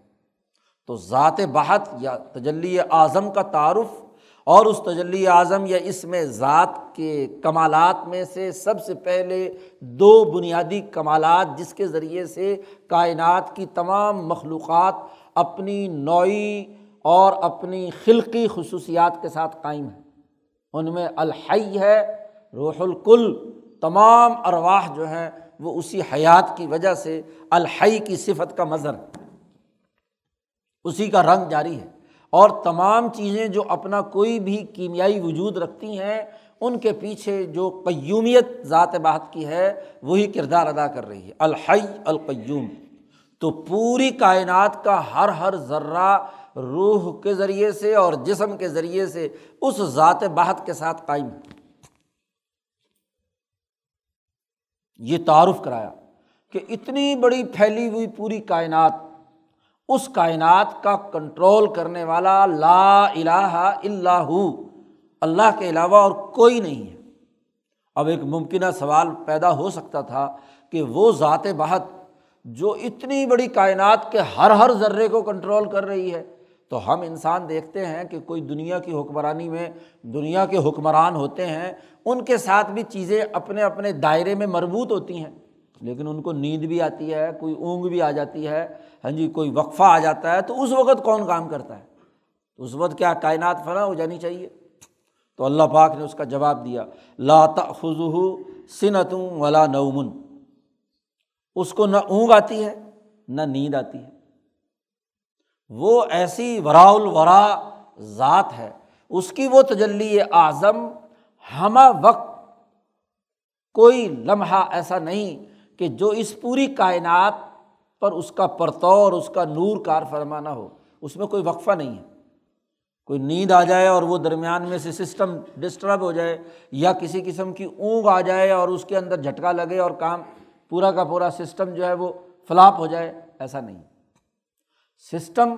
تو ذات بحت یا تجلی اعظم کا تعارف اور اس تجلی اعظم یا اس میں ذات کے کمالات میں سے سب سے پہلے دو بنیادی کمالات جس کے ذریعے سے کائنات کی تمام مخلوقات اپنی نوعی اور اپنی خلقی خصوصیات کے ساتھ قائم ہیں ان میں الحی ہے، روح الکل، تمام ارواح جو ہیں، وہ اسی حیات کی وجہ سے الحی کی صفت کا مظر اسی کا رنگ جاری ہے۔ اور تمام چیزیں جو اپنا کوئی بھی کیمیائی وجود رکھتی ہیں، ان کے پیچھے جو قیومیت ذات بات کی ہے، وہی کردار ادا کر رہی ہے۔ الحی القیوم۔ تو پوری کائنات کا ہر ہر ذرہ روح کے ذریعے سے اور جسم کے ذریعے سے اس ذات بحت کے ساتھ قائم ہے۔ یہ تعارف کرایا کہ اتنی بڑی پھیلی ہوئی پوری کائنات، اس کائنات کا کنٹرول کرنے والا لا الہ الا ہو، اللہ کے علاوہ اور کوئی نہیں ہے۔ اب ایک ممکنہ سوال پیدا ہو سکتا تھا کہ وہ ذات بہت جو اتنی بڑی کائنات کے ہر ہر ذرے کو کنٹرول کر رہی ہے تو ہم انسان دیکھتے ہیں کہ کوئی دنیا کی حکمرانی میں دنیا کے حکمران ہوتے ہیں، ان کے ساتھ بھی چیزیں اپنے اپنے دائرے میں مربوط ہوتی ہیں۔ لیکن ان کو نیند بھی آتی ہے، کوئی اونگ بھی آ جاتی ہے ہاں جی کوئی وقفہ آ جاتا ہے، تو اس وقت کون کام کرتا ہے؟ تو اس وقت کیا کائنات فنا ہو جانی چاہیے؟ تو اللہ پاک نے اس کا جواب دیا، لا خزو سنتوں ولا نومن۔ اس کو نہ اونگ آتی ہے، نہ نیند آتی ہے۔ وہ ایسی ورا الورا ذات ہے۔ اس کی وہ تجلی اعظم ہمہ وقت کوئی لمحہ ایسا نہیں کہ جو اس پوری کائنات پر اس کا پرتور، اس کا نور کار فرمانا ہو۔ اس میں کوئی وقفہ نہیں ہے۔ کوئی نیند آ جائے اور وہ درمیان میں سے سسٹم ڈسٹرب ہو جائے یا کسی قسم کی اونگ آ جائے اور اس کے اندر جھٹکا لگے اور کام پورا کا پورا سسٹم جو ہے وہ فلاپ ہو جائے، ایسا نہیں۔ سسٹم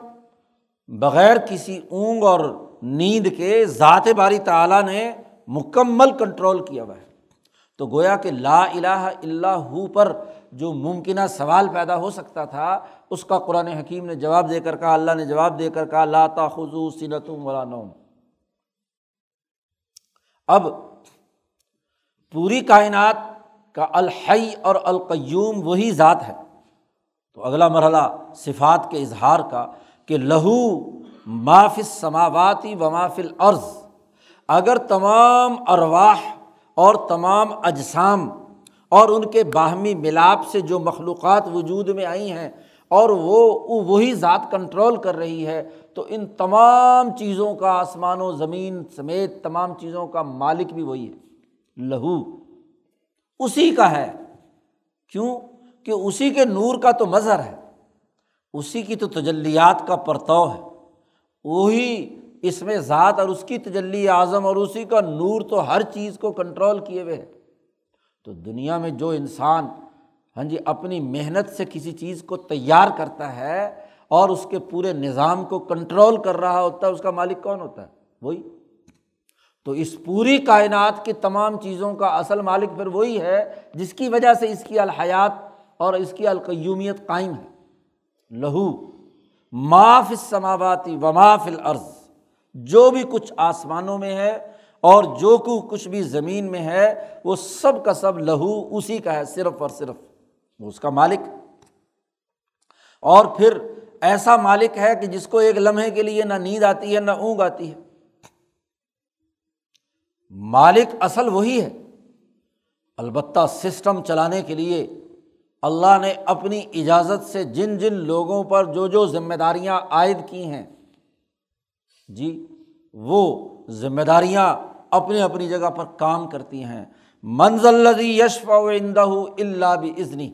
بغیر کسی اونگ اور نیند کے ذات باری تعالیٰ نے مکمل کنٹرول کیا ہوا ہے۔ تو گویا کہ لا الہ اللہ پر جو ممکنہ سوال پیدا ہو سکتا تھا، اس کا قرآن حکیم نے جواب دے کر کہا، اللہ نے جواب دے کر کہا، لا تاخذو سنتم ولا نوم۔ اب پوری کائنات کا الحی اور القیوم وہی ذات ہے۔ تو اگلا مرحلہ صفات کے اظہار کا کہ لہو مافل سماواتی و مافل عرض اگر تمام ارواح اور تمام اجسام اور ان کے باہمی ملاپ سے جو مخلوقات وجود میں آئی ہیں اور وہ وہی ذات کنٹرول کر رہی ہے، تو ان تمام چیزوں کا آسمان و زمین سمیت تمام چیزوں کا مالک بھی وہی ہے، لہو۔ اسی کا ہے۔ کیوں؟ کہ اسی کے نور کا تو مظہر ہے، اسی کی تو تجلیات کا پرتو ہے۔ وہی اس میں ذات اور اس کی تجلی اعظم اور اسی کا نور تو ہر چیز کو کنٹرول کیے ہوئے ہے۔ تو دنیا میں جو انسان ہاں جی اپنی محنت سے کسی چیز کو تیار کرتا ہے اور اس کے پورے نظام کو کنٹرول کر رہا ہوتا ہے، اس کا مالک کون ہوتا ہے؟ وہی۔ تو اس پوری کائنات کی تمام چیزوں کا اصل مالک پھر وہی ہے، جس کی وجہ سے اس کی الحیات اور اس کی القیومیت قائم ہے۔ لہو معاف سماواتی و معاف العرض جو بھی کچھ آسمانوں میں ہے اور جو کچھ بھی زمین میں ہے، وہ سب کا سب لہو اسی کا ہے، صرف اور صرف۔ وہ اس کا مالک۔ اور پھر ایسا مالک ہے کہ جس کو ایک لمحے کے لیے نہ نیند آتی ہے، نہ اونگ آتی ہے۔ مالک اصل وہی ہے۔ البتہ سسٹم چلانے کے لیے اللہ نے اپنی اجازت سے جن جن لوگوں پر جو جو ذمہ داریاں عائد کی ہیں جی وہ ذمہ داریاں اپنی اپنی جگہ پر کام کرتی ہیں۔ منزل یشف و اندہ اللہ بھی ازنی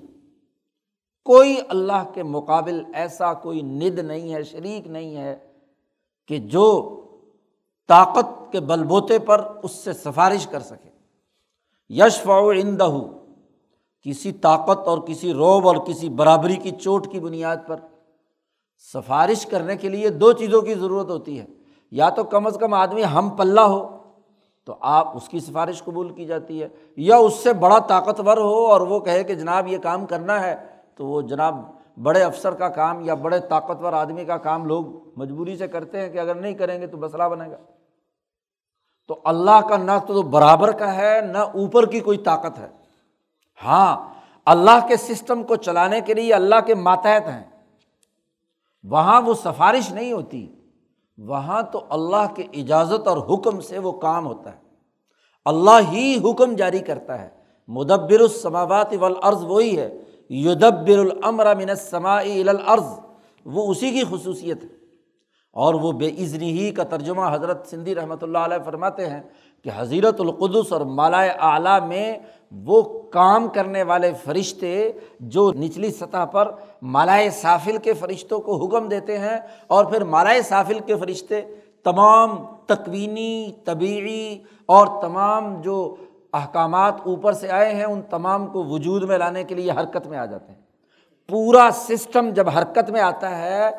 کوئی اللہ کے مقابل ایسا کوئی ند نہیں ہے، شریک نہیں ہے کہ جو طاقت کے بل بوتے پر اس سے سفارش کر سکے۔ یشف و اندہ کسی طاقت اور کسی روب اور کسی برابری کی چوٹ کی بنیاد پر سفارش کرنے کے لیے دو چیزوں کی ضرورت ہوتی ہے۔ یا تو کم از کم آدمی ہم پلہ ہو تو آپ اس کی سفارش قبول کی جاتی ہے، یا اس سے بڑا طاقتور ہو اور وہ کہے کہ جناب یہ کام کرنا ہے تو وہ جناب بڑے افسر کا کام یا بڑے طاقتور آدمی کا کام لوگ مجبوری سے کرتے ہیں کہ اگر نہیں کریں گے تو مسئلہ بنے گا۔ تو اللہ کا نہ تو برابر کا ہے، نہ اوپر کی کوئی طاقت ہے۔ ہاں اللہ کے سسٹم کو چلانے کے لیے اللہ کے ماتحت ہیں۔ وہاں وہ سفارش نہیں ہوتی، وہاں تو اللہ کے اجازت اور حکم سے وہ کام ہوتا ہے۔ اللہ ہی حکم جاری کرتا ہے۔ مدبر السماوات والارض وہی ہے۔ یدبر الامر من السماء الى الارض۔ وہ اسی کی خصوصیت ہے۔ اور وہ بے عزنی ہی کا ترجمہ حضرت سندھی رحمۃ اللہ علیہ فرماتے ہیں کہ حضیرت القدس اور مالائے اعلیٰ میں وہ کام کرنے والے فرشتے جو نچلی سطح پر مالائے سافل کے فرشتوں کو حکم دیتے ہیں اور پھر مالائے سافل کے فرشتے تمام تکوینی طبعی اور تمام جو احکامات اوپر سے آئے ہیں، ان تمام کو وجود میں لانے کے لیے حرکت میں آ جاتے ہیں۔ پورا سسٹم جب حرکت میں آتا ہے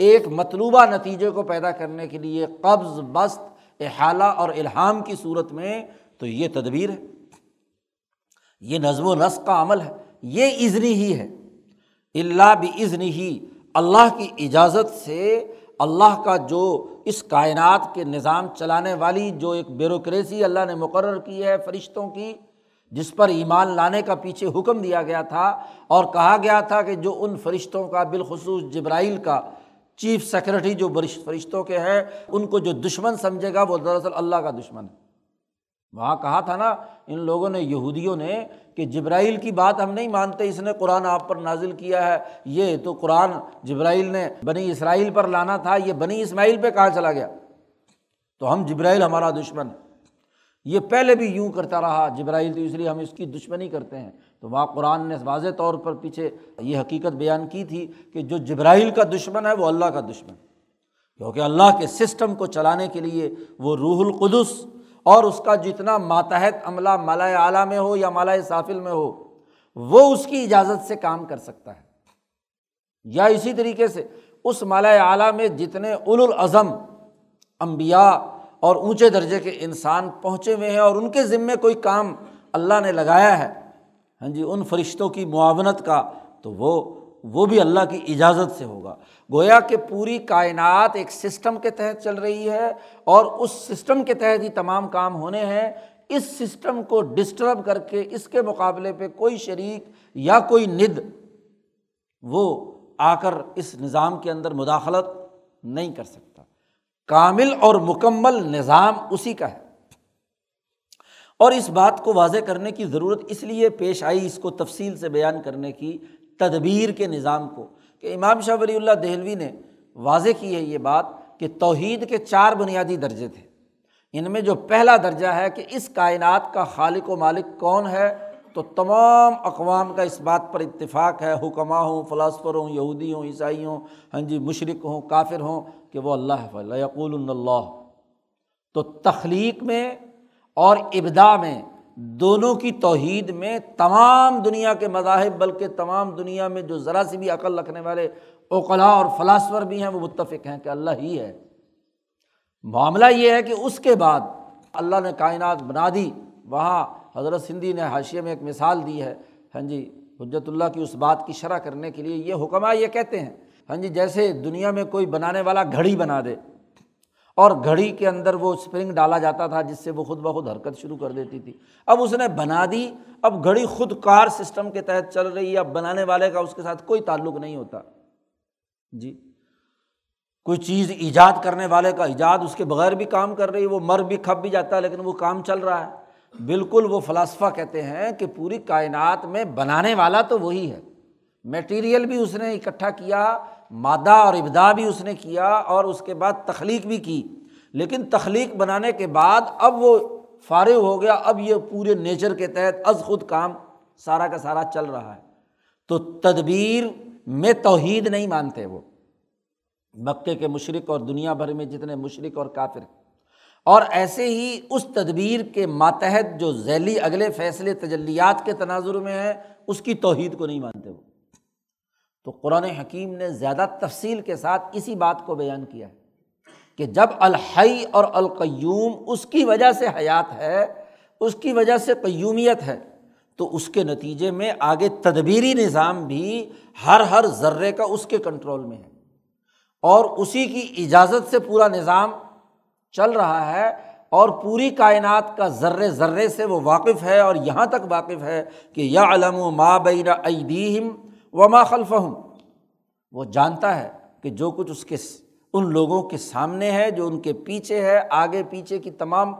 ایک مطلوبہ نتیجے کو پیدا کرنے کے لیے قبض بست احالہ اور الہام کی صورت میں تو یہ تدبیر ہے۔ یہ نظم و نسق کا عمل ہے۔ یہ ازنی ہی ہے۔ اللہ بھی ازنی ہی۔ اللہ کی اجازت سے اللہ کا جو اس کائنات کے نظام چلانے والی، جو ایک بیوروکریسی اللہ نے مقرر کی ہے فرشتوں کی، جس پر ایمان لانے کا پیچھے حکم دیا گیا تھا اور کہا گیا تھا کہ جو ان فرشتوں کا بالخصوص جبرائیل کا چیف سیکرٹری جو فرشتوں کے ہیں، ان کو جو دشمن سمجھے گا، وہ دراصل اللہ کا دشمن ہے۔ وہاں کہا تھا نا، ان لوگوں نے، یہودیوں نے کہ جبرائیل کی بات ہم نہیں مانتے، اس نے قرآن آپ پر نازل کیا ہے۔ یہ تو قرآن جبرائیل نے بنی اسرائیل پر لانا تھا، یہ بنی اسماعیل پہ کہاں چلا گیا؟ تو ہم جبرائیل ہمارا دشمن ہے یہ پہلے بھی یوں کرتا رہا، جبرائیل تو اس لیے ہم اس کی دشمنی کرتے ہیں۔ تو وہاں قرآن نے واضح طور پر پیچھے یہ حقیقت بیان کی تھی کہ جو جبرائیل کا دشمن ہے وہ اللہ کا دشمن کیونکہ اللہ کے سسٹم کو چلانے کے لیے وہ روح القدس اور اس کا جتنا ماتحت عملہ مالا اعلیٰ میں ہو یا مالا صافل میں ہو، وہ اس کی اجازت سے کام کر سکتا ہے۔ یا اسی طریقے سے اس مالا اعلیٰ میں جتنے اول الازم امبیا اور اونچے درجے کے انسان پہنچے ہوئے ہیں اور ان کے ذمے کوئی کام اللہ نے لگایا ہے ہاں جی ان فرشتوں کی معاونت کا تو وہ وہ بھی اللہ کی اجازت سے ہوگا۔ گویا کہ پوری کائنات ایک سسٹم کے تحت چل رہی ہے اور اس سسٹم کے تحت ہی تمام کام ہونے ہیں۔ اس سسٹم کو ڈسٹرب کر کے اس کے مقابلے پہ کوئی شریک یا کوئی ند، وہ آ کر اس نظام کے اندر مداخلت نہیں کر سکتا۔ کامل اور مکمل نظام اسی کا ہے۔ اور اس بات کو واضح کرنے کی ضرورت اس لیے پیش آئی، اس کو تفصیل سے بیان کرنے کی تدبیر کے نظام کو کہ امام شاہ ولی اللہ دہلوی نے واضح کی ہے یہ بات کہ توحید کے چار بنیادی درجے تھے۔ ان میں جو پہلا درجہ ہے کہ اس کائنات کا خالق و مالک کون ہے، تو تمام اقوام کا اس بات پر اتفاق ہے۔ حکمہ ہوں، فلاسفر ہوں، یہودی ہوں، عیسائی ہوں ہاں جی مشرق ہوں، کافر ہوں کہ وہ اللہ فل یقول اللہ تو تخلیق میں اور ابدا میں دونوں کی توحید میں تمام دنیا کے مذاہب، بلکہ تمام دنیا میں جو ذرا سی بھی عقل رکھنے والے اوقلا اور فلاسفر بھی ہیں، وہ متفق ہیں کہ اللہ ہی ہے۔ معاملہ یہ ہے کہ اس کے بعد اللہ نے کائنات بنا دی۔ وہاں حضرت سندھی نے حاشیے میں ایک مثال دی ہے۔ ہاں جی حجرت اللہ کی اس بات کی شرح کرنے کے لیے یہ حکمہ یہ کہتے ہیں۔ ہاں جی جیسے دنیا میں کوئی بنانے والا گھڑی بنا دے اور گھڑی کے اندر وہ اسپرنگ ڈالا جاتا تھا جس سے وہ خود بخود حرکت شروع کر دیتی تھی۔ اب اس نے بنا دی، اب گھڑی خود کار سسٹم کے تحت چل رہی ہے، اب بنانے والے کا اس کے ساتھ کوئی تعلق نہیں ہوتا۔ جی کوئی چیز ایجاد کرنے والے کا ایجاد اس کے بغیر بھی کام کر رہی ہے، وہ مر بھی، کھپ بھی جاتا ہے، لیکن وہ کام چل رہا ہے۔ بالکل وہ فلاسفہ کہتے ہیں کہ پوری کائنات میں بنانے والا تو وہی ہے۔ میٹیریل بھی اس نے اکٹھا کیا مادہ اور ابدا بھی اس نے کیا اور اس کے بعد تخلیق بھی کی۔ لیکن تخلیق بنانے کے بعد اب وہ فارغ ہو گیا۔ اب یہ پورے نیچر کے تحت از خود کام سارا کا سارا چل رہا ہے۔ تو تدبیر میں توحید نہیں مانتے وہ۔ مکے کے مشرق اور دنیا بھر میں جتنے مشرق اور کافر۔ اور ایسے ہی اس تدبیر کے ماتحت جو ذیلی اگلے فیصلے تجلیات کے تناظر میں ہیں اس کی توحید کو نہیں مانتے وہ۔ تو قرآن حکیم نے زیادہ تفصیل کے ساتھ اسی بات کو بیان کیا ہے کہ جب الحی اور القیوم اس کی وجہ سے حیات ہے، اس کی وجہ سے قیومیت ہے، تو اس کے نتیجے میں آگے تدبیری نظام بھی ہر ہر ذرے کا اس کے کنٹرول میں ہے۔ اور اسی کی اجازت سے پورا نظام چل رہا ہے اور پوری کائنات کا ذرے ذرے سے وہ واقف ہے اور یہاں تک واقف ہے کہ یا علم و ماں بین ایدیم و ما خلف وہ جانتا ہے کہ جو کچھ اس کے ان لوگوں کے سامنے ہے، جو ان کے پیچھے ہے، آگے پیچھے کی تمام۔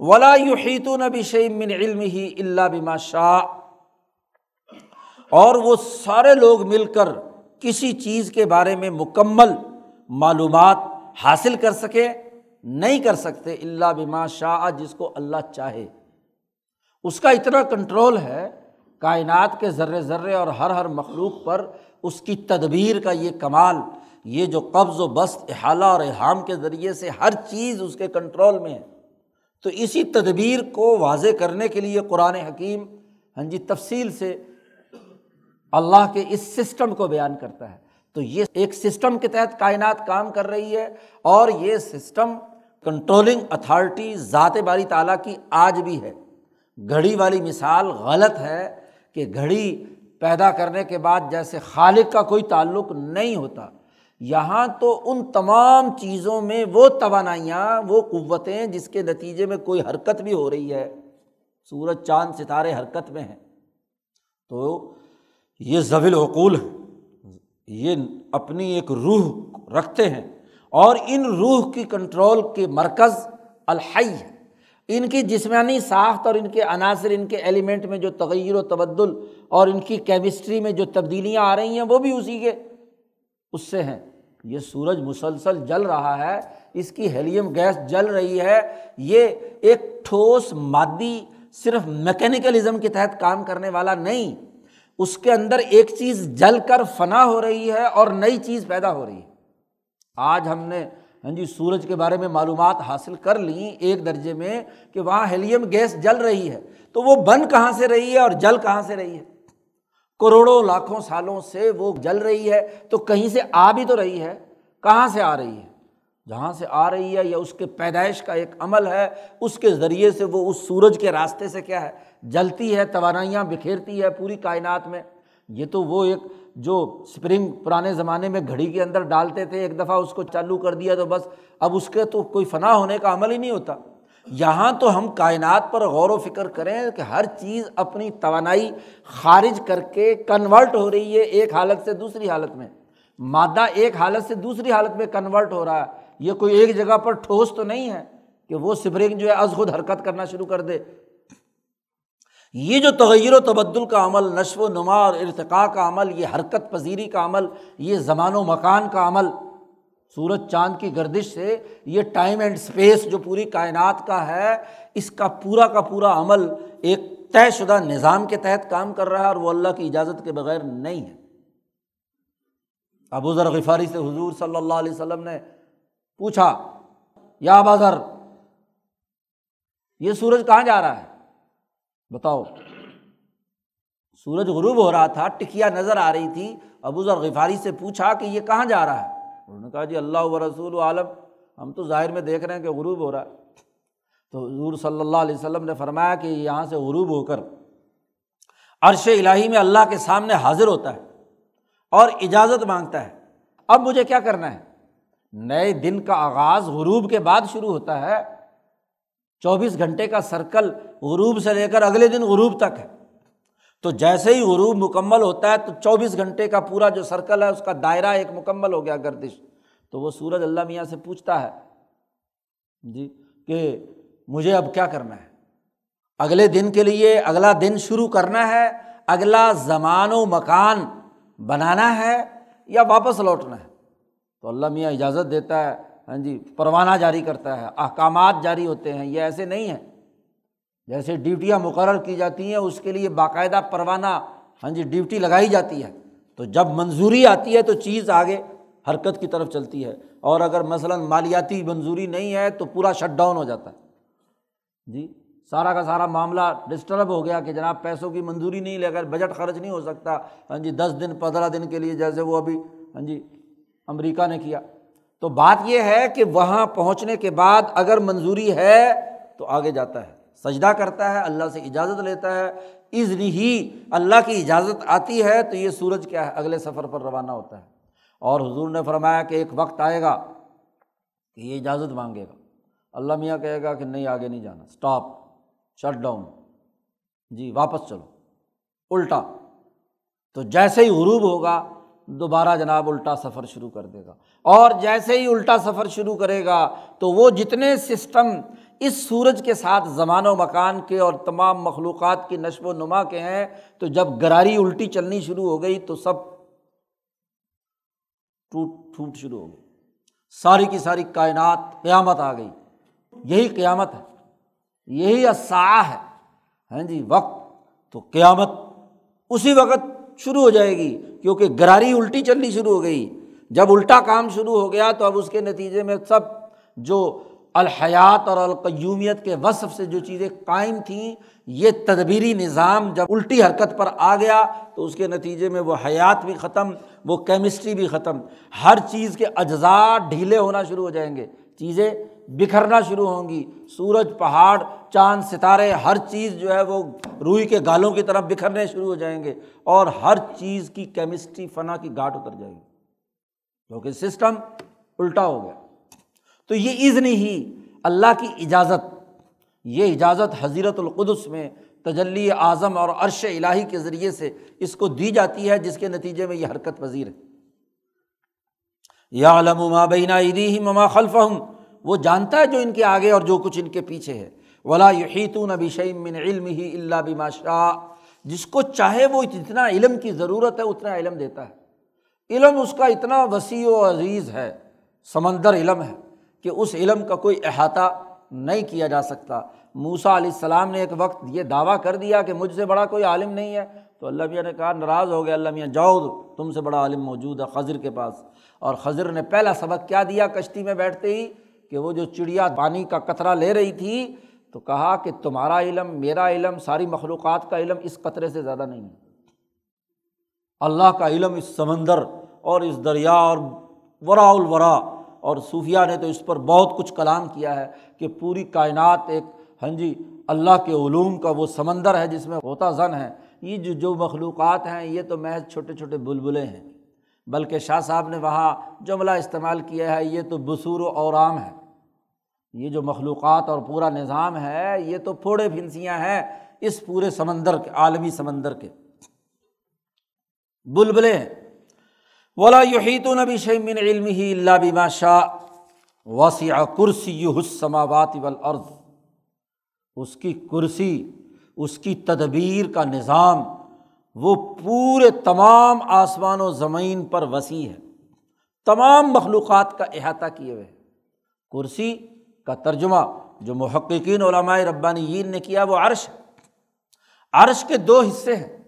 ولا یحیط نبی من علم ہی اللہ بما شاہ اور وہ سارے لوگ مل کر کسی چیز کے بارے میں مکمل معلومات حاصل کر سکے نہیں کر سکتے اللہ بما شاہ جس کو اللہ چاہے۔ اس کا اتنا کنٹرول ہے کائنات کے ذرے ذرے اور ہر ہر مخلوق پر اس کی تدبیر کا یہ کمال، یہ جو قبض و بست، احالہ اور احام کے ذریعے سے ہر چیز اس کے کنٹرول میں ہے۔ تو اسی تدبیر کو واضح کرنے کے لیے قرآن حکیم ہاں جی تفصیل سے اللہ کے اس سسٹم کو بیان کرتا ہے۔ تو یہ ایک سسٹم کے تحت کائنات کام کر رہی ہے اور یہ سسٹم کنٹرولنگ اتھارٹی ذات باری تعالیٰ کی آج بھی ہے۔ گھڑی والی مثال غلط ہے کہ گھڑی پیدا کرنے کے بعد جیسے خالق کا کوئی تعلق نہیں ہوتا۔ یہاں تو ان تمام چیزوں میں وہ توانائیاں، وہ قوتیں جس کے نتیجے میں کوئی حرکت بھی ہو رہی ہے، سورج، چاند، ستارے حرکت میں ہیں۔ تو یہ ضویل عقول یہ اپنی ایک روح رکھتے ہیں اور ان روح کی کنٹرول کے مرکز الحی ہے ان کی جسمانی ساخت اور ان کے عناصر، ان کے ایلیمنٹ میں جو تغیر و تبدل اور ان کی کیمسٹری میں جو تبدیلیاں آ رہی ہیں، وہ بھی اسی کے۔ اس سے ہیں یہ سورج مسلسل جل رہا ہے، اس کی ہیلیم گیس جل رہی ہے۔ یہ ایک ٹھوس مادی، صرف میکینیکلزم کے تحت کام کرنے والا نہیں، اس کے اندر ایک چیز جل کر فنا ہو رہی ہے اور نئی چیز پیدا ہو رہی ہے۔ آج ہم نے ہاں جی سورج کے بارے میں معلومات حاصل کر لیں ایک درجے میں کہ وہاں ہیلیم گیس جل رہی ہے۔ تو وہ بن کہاں سے رہی ہے اور جل کہاں سے رہی ہے؟ کروڑوں لاکھوں سالوں سے وہ جل رہی ہے۔ تو کہیں سے آ بھی تو رہی ہے؟ کہاں سے آ رہی ہے؟ جہاں سے آ رہی ہے یا اس کے پیدائش کا ایک عمل ہے، اس کے ذریعے سے وہ اس سورج کے راستے سے کیا ہے؟ جلتی ہے، توانائیاں بکھیرتی ہے پوری کائنات میں۔ یہ تو وہ ایک جو اسپرنگ پرانے زمانے میں گھڑی کے اندر ڈالتے تھے، ایک دفعہ اس کو چالو کر دیا تو بس اب اس کے تو کوئی فنا ہونے کا عمل ہی نہیں ہوتا۔ یہاں تو ہم کائنات پر غور و فکر کریں کہ ہر چیز اپنی توانائی خارج کر کے کنورٹ ہو رہی ہے ایک حالت سے دوسری حالت میں۔ مادہ ایک حالت سے دوسری حالت میں کنورٹ ہو رہا ہے۔ یہ کوئی ایک جگہ پر ٹھوس تو نہیں ہے کہ وہ سپرنگ جو ہے از خود حرکت کرنا شروع کر دے۔ یہ جو تغیر و تبدل کا عمل، نشو و نما اور ارتقاء کا عمل، یہ حرکت پذیری کا عمل، یہ زمان و مکان کا عمل، سورج چاند کی گردش سے یہ ٹائم اینڈ اسپیس جو پوری کائنات کا ہے، اس کا پورا کا پورا عمل ایک طے شدہ نظام کے تحت کام کر رہا ہے اور وہ اللہ کی اجازت کے بغیر نہیں ہے۔ ابو ذر غفاری سے حضور صلی اللہ علیہ وسلم نے پوچھا، یا بازر یہ سورج کہاں جا رہا ہے؟ بتاؤ۔ سورج غروب ہو رہا تھا، ٹکیا نظر آ رہی تھی۔ ابو ذر غفاری سے پوچھا کہ یہ کہاں جا رہا ہے؟ انہوں نے کہا جی اللہ و رسول عالم، ہم تو ظاہر میں دیکھ رہے ہیں کہ غروب ہو رہا ہے۔ تو حضور صلی اللہ علیہ وسلم نے فرمایا کہ یہاں سے غروب ہو کر عرش الٰہی میں اللہ کے سامنے حاضر ہوتا ہے اور اجازت مانگتا ہے۔ اب مجھے کیا کرنا ہے؟ نئے دن کا آغاز غروب کے بعد شروع ہوتا ہے۔ چوبیس گھنٹے کا سرکل غروب سے لے کر اگلے دن غروب تک ہے۔ تو جیسے ہی غروب مکمل ہوتا ہے تو چوبیس گھنٹے کا پورا جو سرکل ہے اس کا دائرہ ایک مکمل ہو گیا گردش۔ تو وہ سورج اللہ میاں سے پوچھتا ہے جی کہ مجھے اب کیا کرنا ہے؟ اگلے دن کے لیے اگلا دن شروع کرنا ہے، اگلا زمان و مکان بنانا ہے یا واپس لوٹنا ہے؟ تو اللہ میاں اجازت دیتا ہے ہاں جی پروانہ جاری کرتا ہے، احکامات جاری ہوتے ہیں، یہ ایسے نہیں ہیں۔ جیسے ڈیوٹیاں مقرر کی جاتی ہیں، اس کے لیے باقاعدہ پروانہ ہاں جی ڈیوٹی لگائی جاتی ہے۔ تو جب منظوری آتی ہے تو چیز آگے حرکت کی طرف چلتی ہے۔ اور اگر مثلاً مالیاتی منظوری نہیں ہے تو پورا شٹ ڈاؤن ہو جاتا ہے۔ جی سارا کا سارا معاملہ ڈسٹرب ہو گیا کہ جناب پیسوں کی منظوری نہیں لے کر بجٹ خرچ نہیں ہو سکتا۔ ہاں جی دس دن، پندرہ دن کے لیے جیسے وہ ابھی ہاں جی امریکہ نے کیا۔ تو بات یہ ہے کہ وہاں پہنچنے کے بعد اگر منظوری ہے تو آگے جاتا ہے، سجدہ کرتا ہے، اللہ سے اجازت لیتا ہے۔ عزن ہی اللہ کی اجازت آتی ہے تو یہ سورج کیا ہے، اگلے سفر پر روانہ ہوتا ہے۔ اور حضور نے فرمایا کہ ایک وقت آئے گا کہ یہ اجازت مانگے گا۔ اللہ میاں کہے گا کہ نہیں، آگے نہیں جانا۔ اسٹاپ شٹ ڈاؤن جی واپس چلو۔ الٹا۔ تو جیسے ہی غروب ہوگا دوبارہ جناب الٹا سفر شروع کر دے گا۔ اور جیسے ہی الٹا سفر شروع کرے گا، تو وہ جتنے سسٹم اس سورج کے ساتھ زمان و مکان کے اور تمام مخلوقات کی نشو و نما کے ہیں، تو جب گراری الٹی چلنی شروع ہو گئی، تو سب ٹوٹ ٹوٹ شروع ہو گئی ساری کی ساری کائنات قیامت آ گئی۔ یہی قیامت ہے۔ یہی اصا ہے۔ ہاں جی وقت۔ تو قیامت اسی وقت شروع ہو جائے گی۔ کیونکہ گراری الٹی چلنی شروع ہو گئی۔ جب الٹا کام شروع ہو گیا تو اب اس کے نتیجے میں سب جو الحیات اور القیومیت کے وصف سے جو چیزیں قائم تھیں یہ تدبیری نظام جب الٹی حرکت پر آ گیا تو اس کے نتیجے میں وہ حیات بھی ختم، وہ کیمسٹری بھی ختم۔ ہر چیز کے اجزاء ڈھیلے ہونا شروع ہو جائیں گے، چیزیں بکھرنا شروع ہوں گی۔ سورج، پہاڑ، چاند، ستارے، ہر چیز جو ہے وہ روئی کے گالوں کی طرف بکھرنے شروع ہو جائیں گے اور ہر چیز کی کیمسٹری، فنا کی گاٹ اتر جائے گی۔ کیونکہ سسٹم الٹا ہو گیا۔ تو یہ عزن ہی اللہ کی اجازت یہ اجازت حضیرت القدس میں تجلی اعظم اور عرش الٰہی کے ذریعے سے اس کو دی جاتی ہے، جس کے نتیجے میں یہ حرکت پذیر ہے۔ یا علم مابینہ عیدی ہی مما خلف ہوں وہ جانتا ہے جو ان کے آگے اور جو کچھ ان کے پیچھے ہے۔ ولا یحیطون بشیم من علم ہی اللہ بما شاء، جس کو چاہے وہ اتنا علم کی ضرورت ہے اتنا علم دیتا ہے۔ علم اس کا اتنا وسیع و عزیز ہے، سمندر علم ہے کہ اس علم کا کوئی احاطہ نہیں کیا جا سکتا۔ موسا علیہ السلام نے ایک وقت یہ دعویٰ کر دیا کہ مجھ سے بڑا کوئی عالم نہیں ہے۔ تو اللہ میاں نے کہا، ناراض ہو گیا اللہ میاں، جاؤ، تم سے بڑا عالم موجود ہے خضر کے پاس۔ اور خضر نے پہلا سبق کیا دیا کشتی میں بیٹھتے ہی کہ وہ جو چڑیا پانی کا قطرہ لے رہی تھی، تو کہا کہ تمہارا علم، میرا علم، ساری مخلوقات کا علم اس قطرے سے زیادہ نہیں ہے۔ اللہ کا علم اس سمندر اور اس دریا اور ورا الورا۔ اور صوفیہ نے تو اس پر بہت کچھ کلام کیا ہے کہ پوری کائنات ایک ہاں جی اللہ کے علوم کا وہ سمندر ہے جس میں ہوتا زن ہے۔ یہ جو جو مخلوقات ہیں، یہ تو محض چھوٹے چھوٹے بلبلے ہیں۔ بلکہ شاہ صاحب نے وہاں جملہ استعمال کیا ہے، یہ تو بصور و اورام ہے۔ یہ جو مخلوقات اور پورا نظام ہے، یہ تو پھوڑے پھنسیاں ہیں اس پورے سمندر کے، عالمی سمندر کے۔ بلبلے ہیں۔ ولا یحیط و نبی شمن علم ہی اللہ بما شاہ وسیع کرسی حسماوات والارض اس کی کرسی، اس کی تدبیر کا نظام، وہ پورے تمام آسمان و زمین پر وسیع ہے۔ تمام مخلوقات کا احاطہ کیے ہوئے کرسی کا ترجمہ جو محققین علماء ربانی نے کیا، وہ عرش ہے۔ عرش کے دو حصے ہیں۔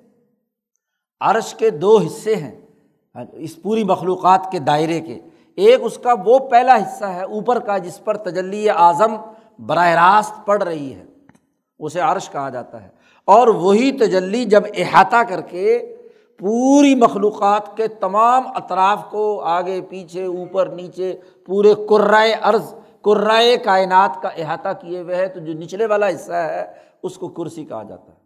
عرش کے دو حصے ہیں۔ اس پوری مخلوقات کے دائرے کے۔ ایک اس کا وہ پہلا حصہ ہے اوپر کا جس پر تجلی اعظم براہ راست پڑ رہی ہے۔ اسے عرش کہا جاتا ہے۔ اور وہی تجلی جب احاطہ کر کے پوری مخلوقات کے تمام اطراف کو آگے، پیچھے، اوپر، نیچے، پورے کرائے عرض کرائے کائنات کا احاطہ کیے ہوئے ہے، تو جو نچلے والا حصہ ہے، اس کو کرسی کہا جاتا ہے۔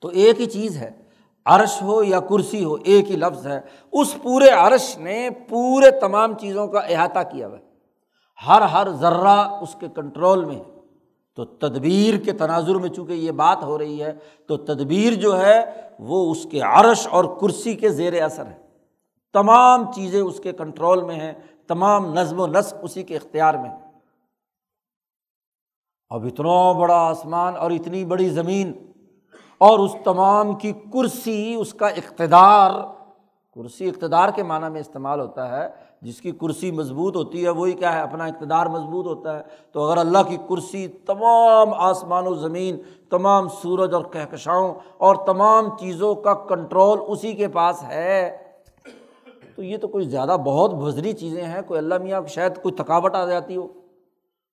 تو ایک ہی چیز ہے۔ عرش ہو یا کرسی ہو، ایک ہی لفظ ہے۔ اس پورے عرش نے پورے تمام چیزوں کا احاطہ کیا ہوا ہے۔ ہر ہر ذرہ اس کے کنٹرول میں ہے۔ تو تدبیر کے تناظر میں چونکہ یہ بات ہو رہی ہے، تو تدبیر جو ہے وہ اس کے عرش اور کرسی کے زیر اثر ہے۔ تمام چیزیں اس کے کنٹرول میں ہیں، تمام نظم و نسق اسی کے اختیار میں اب اتنا بڑا آسمان اور اتنی بڑی زمین اور اس تمام کی کرسی، اس کا اقتدار، کرسی اقتدار کے معنیٰ میں استعمال ہوتا ہے، جس کی کرسی مضبوط ہوتی ہے، وہی کیا ہے، اپنا اقتدار مضبوط ہوتا ہے۔ تو اگر اللہ کی کرسی تمام آسمان و زمین، تمام سورج اور کہکشاؤں اور تمام چیزوں کا کنٹرول اسی کے پاس ہے، تو یہ تو کوئی زیادہ بہت بزری چیزیں ہیں، کوئی اللہ میاں شاید کوئی تھکاوٹ آ جاتی ہو۔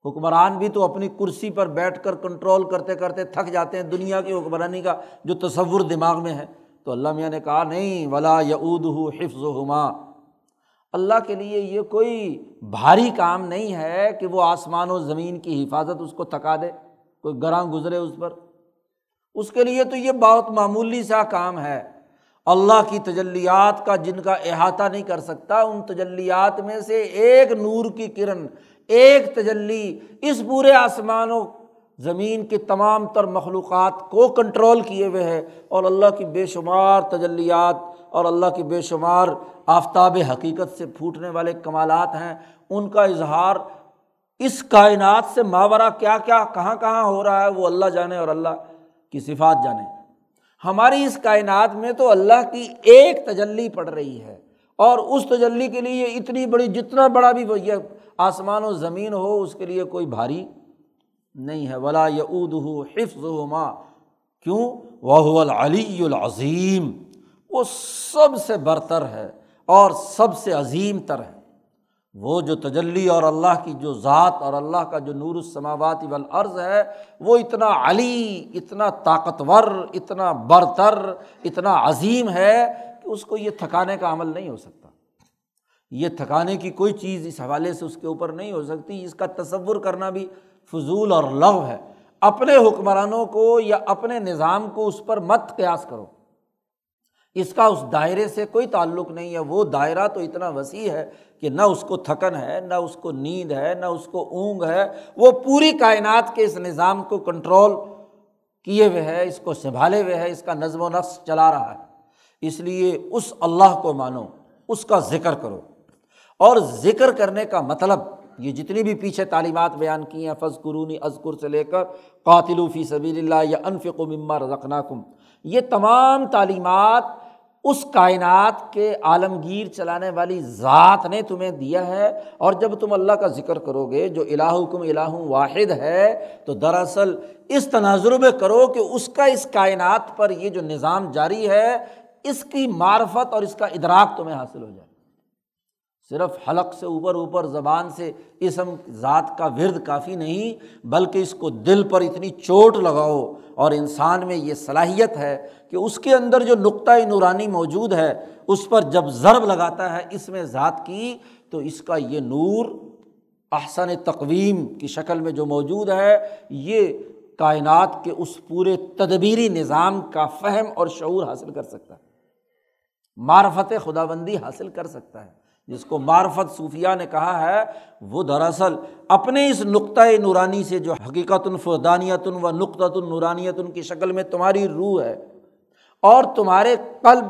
حکمران بھی تو اپنی کرسی پر بیٹھ کر کنٹرول کرتے کرتے تھک جاتے ہیں دنیا کی حکمرانی کا جو تصور دماغ میں ہے۔ تو اللہ میاں نے کہا، نہیں، ولا یعود ہو حفظ ہما اللہ کے لیے یہ کوئی بھاری کام نہیں ہے کہ وہ آسمان و زمین کی حفاظت اس کو تھکا دے، کوئی گراں گزرے اس پر۔ اس کے لیے تو یہ بہت معمولی سا کام ہے۔ اللہ کی تجلیات کا جن کا احاطہ نہیں کر سکتا، ان تجلیات میں سے ایک نور کی کرن ایک تجلی اس پورے آسمان و زمین کے تمام تر مخلوقات کو کنٹرول کیے ہوئے ہے اور اللہ کی بے شمار تجلیات اور اللہ کی بے شمار آفتاب حقیقت سے پھوٹنے والے کمالات ہیں۔ ان کا اظہار اس کائنات سے ماورہ کیا کیا، کہاں کہاں ہو رہا ہے، وہ اللہ جانے اور اللہ کی صفات جانے۔ ہماری اس کائنات میں تو اللہ کی ایک تجلی پڑ رہی ہے اور اس تجلی کے لیے اتنی بڑی، جتنا بڑا بھی یہ آسمان و زمین ہو، اس کے لیے کوئی بھاری نہیں ہے۔ ولا یعود ہو حفظ ہو ماں کیوں؟ وہ العلی العظیم وہ سب سے برتر ہے اور سب سے عظیم تر ہے۔ وہ جو تجلی اور اللہ کی جو ذات اور اللہ کا جو نور السماوات والارض ہے، وہ اتنا علی، اتنا طاقتور، اتنا برتر، اتنا عظیم ہے کہ اس کو یہ تھکانے کا عمل نہیں ہو سکتا۔ یہ تھکانے کی کوئی چیز اس حوالے سے اس کے اوپر نہیں ہو سکتی، اس کا تصور کرنا بھی فضول اور لغ ہے۔ اپنے حکمرانوں کو یا اپنے نظام کو اس پر مت قیاس کرو۔ اس کا اس دائرے سے کوئی تعلق نہیں ہے۔ وہ دائرہ تو اتنا وسیع ہے کہ نہ اس کو تھکن ہے، نہ اس کو نیند ہے، نہ اس کو اونگ ہے۔ وہ پوری کائنات کے اس نظام کو کنٹرول کیے ہوئے ہے، اس کو سنبھالے ہوئے ہے، اس کا نظم و نقص چلا رہا ہے۔ اس لیے اس اللہ کو مانو، اس کا ذکر کرو۔ اور ذکر کرنے کا مطلب یہ جتنی بھی پیچھے تعلیمات بیان کی ہیں فض قرونی ازکر سے لے کر قاتل فی سبیل اللہ یا انفق و مما رقناکم یہ تمام تعلیمات اس کائنات کے عالمگیر چلانے والی ذات نے تمہیں دیا ہے۔ اور جب تم اللہ کا ذکر کرو گے، جو الہ کم الہ واحد ہے، تو دراصل اس تناظر میں کرو کہ اس کا اس کائنات پر یہ جو نظام جاری ہے، اس کی معرفت اور اس کا ادراک تمہیں حاصل ہو جائے۔ صرف حلق سے اوپر اوپر زبان سے اسم ذات کا ورد کافی نہیں، بلکہ اس کو دل پر اتنی چوٹ لگاؤ اور انسان میں یہ صلاحیت ہے کہ اس کے اندر جو نقطۂ نورانی موجود ہے، اس پر جب ضرب لگاتا ہے اس میں ذات کی، تو اس کا یہ نور احسن تقویم کی شکل میں جو موجود ہے، یہ کائنات کے اس پورے تدبیری نظام کا فہم اور شعور حاصل کر سکتا ہے، معرفت خدا بندی حاصل کر سکتا ہے۔ جس کو معرفت صوفیہ نے کہا ہے، وہ دراصل اپنے اس نقطۂ نورانی سے جو حقیقت الفدانیت و نقطۃ النورانیت کی شکل میں تمہاری روح ہے اور تمہارے قلب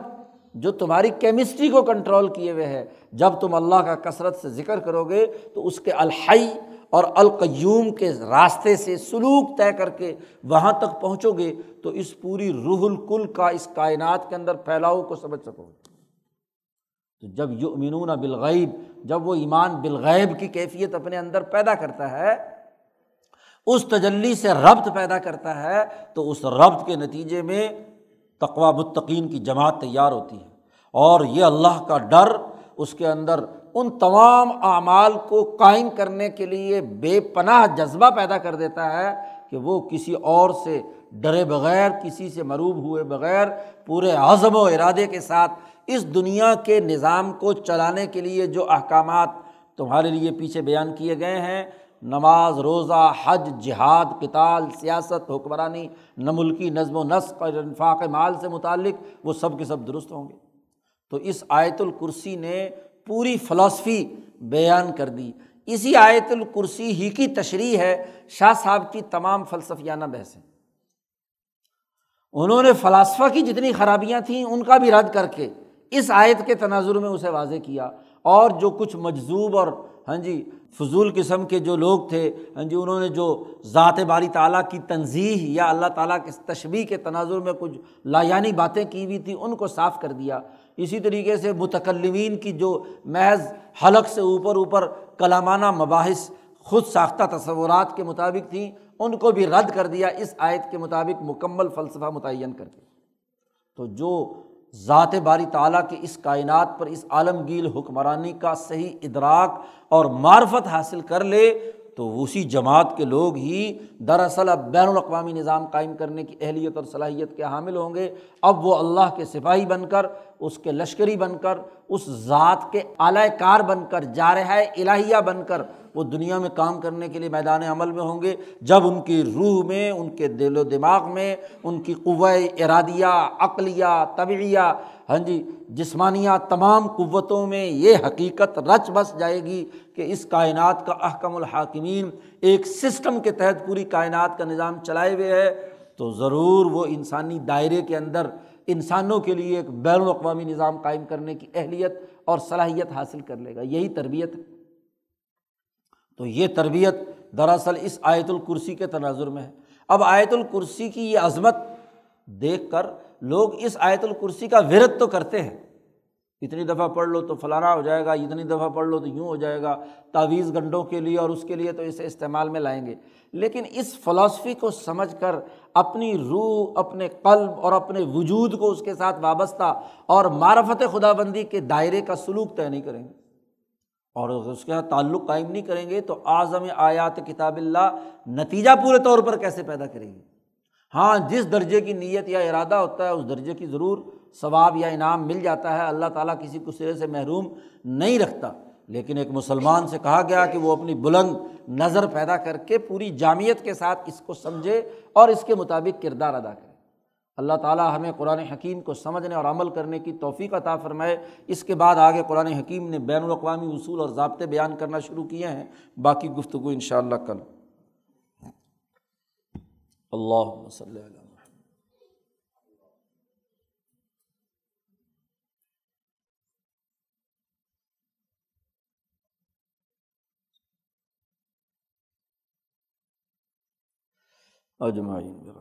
جو تمہاری کیمسٹری کو کنٹرول کیے ہوئے ہے جب تم اللہ کا کثرت سے ذکر کرو گے تو اس کے الحی اور القیوم کے راستے سے سلوک طے کر کے وہاں تک پہنچو گے تو اس پوری روح الکل کا اس کائنات کے اندر پھیلاؤ کو سمجھ سکو گے۔ تو جب یو امینون بالغیب، جب وہ ایمان بالغیب کی کیفیت اپنے اندر پیدا کرتا ہے، اس تجلی سے ربط پیدا کرتا ہے، تو اس ربط کے نتیجے میں تقوا متقین کی جماعت تیار ہوتی ہے۔ اور یہ اللہ کا ڈر اس کے اندر ان تمام اعمال کو قائم کرنے کے لیے بے پناہ جذبہ پیدا کر دیتا ہے کہ وہ کسی اور سے ڈرے بغیر، کسی سے مروب ہوئے بغیر، پورے عزم و ارادے کے ساتھ اس دنیا کے نظام کو چلانے کے لیے جو احکامات تمہارے لیے پیچھے بیان کیے گئے ہیں، نماز، روزہ، حج، جہاد کتال سیاست، حکمرانی نہ ملکی نظم و نسق اور انفاق مال سے متعلق، وہ سب کے سب درست ہوں گے۔ تو اس آیت الکرسی نے پوری فلاسفی بیان کر دی۔ اسی آیت الکرسی ہی کی تشریح ہے، شاہ صاحب کی تمام فلسفیانہ بحثیں۔ انہوں نے فلاسفہ کی جتنی خرابیاں تھیں، ان کا بھی رد کر کے اس آیت کے تناظر میں اسے واضح کیا اور جو کچھ مجذوب اور ہاں جی فضول قسم کے جو لوگ تھے ہاں جی انہوں نے جو ذات باری تعالیٰ کی تنظیح یا اللہ تعالیٰ کے تشبیح کے تناظر میں کچھ لایانی باتیں کی ہوئی تھیں، ان کو صاف کر دیا۔ اسی طریقے سے متکلمین کی جو محض حلق سے اوپر اوپر کلامانہ مباحث، خود ساختہ تصورات کے مطابق تھیں، ان کو بھی رد کر دیا، اس آیت کے مطابق مکمل فلسفہ متعین کر کے تو جو ذات باری تعالیٰ کے اس کائنات پر اس عالمگیر حکمرانی کا صحیح ادراک اور معرفت حاصل کر لے، تو اسی جماعت کے لوگ ہی دراصل اب بین الاقوامی نظام قائم کرنے کی اہلیت اور صلاحیت کے حامل ہوں گے۔ اب وہ اللہ کے سپاہی بن کر، اس کے لشکری بن کر اس ذات کے اعلی کار بن کر جارحہ الہیہ بن کر۔ وہ دنیا میں کام کرنے کے لیے میدان عمل میں ہوں گے۔ جب ان کی روح میں، ان کے دل و دماغ میں، ان کی قوۂ ارادیہ، عقلیہ، طبعیہ ہاں جی جسمانیہ تمام قوتوں میں یہ حقیقت رچ بس جائے گی کہ اس کائنات کا احکم الحاکمین ایک سسٹم کے تحت پوری کائنات کا نظام چلائے ہوئے ہے۔ تو ضرور وہ انسانی دائرے کے اندر انسانوں کے لیے ایک بین الاقوامی نظام قائم کرنے کی اہلیت اور صلاحیت حاصل کر لے گا۔ یہی تربیت ہے۔ تو یہ تربیت دراصل اس آیت الکرسی کے تناظر میں ہے۔ اب آیت الکرسی کی یہ عظمت دیکھ کر لوگ اس آیت الکرسی کا ورت تو کرتے ہیں۔ اتنی دفعہ پڑھ لو تو فلانا ہو جائے گا، اتنی دفعہ پڑھ لو تو یوں ہو جائے گا، تعویذ گنڈوں کے لیے اور اس کے لیے تو اسے استعمال میں لائیں گے۔ لیکن اس فلاسفی کو سمجھ کر اپنی روح، اپنے قلب اور اپنے وجود کو اس کے ساتھ وابستہ اور معرفت خدا بندی کے دائرے کا سلوک طے نہیں کریں گے۔ اور اس کے ساتھ تعلق قائم نہیں کریں گے تو اعظم آیات کتاب اللہ نتیجہ پورے طور پر کیسے پیدا کریں گے؟ ہاں جس درجے کی نیت یا ارادہ ہوتا ہے، اس درجے کی ضرور ثواب یا انعام مل جاتا ہے، اللہ تعالیٰ کسی کو سرے سے محروم نہیں رکھتا۔ لیکن ایک مسلمان سے کہا گیا کہ وہ اپنی بلند نظر پیدا کر کے پوری جامعت کے ساتھ اس کو سمجھے اور اس کے مطابق کردار ادا کرے۔ اللہ تعالیٰ ہمیں قرآن حکیم کو سمجھنے اور عمل کرنے کی توفیق عطا فرمائے۔ اس کے بعد آگے قرآن حکیم نے بین الاقوامی اصول اور ضابطے بیان کرنا شروع کیے ہیں۔ باقی گفتگو ان شاء اللہ کل اللہ وسلم۔ اجمعین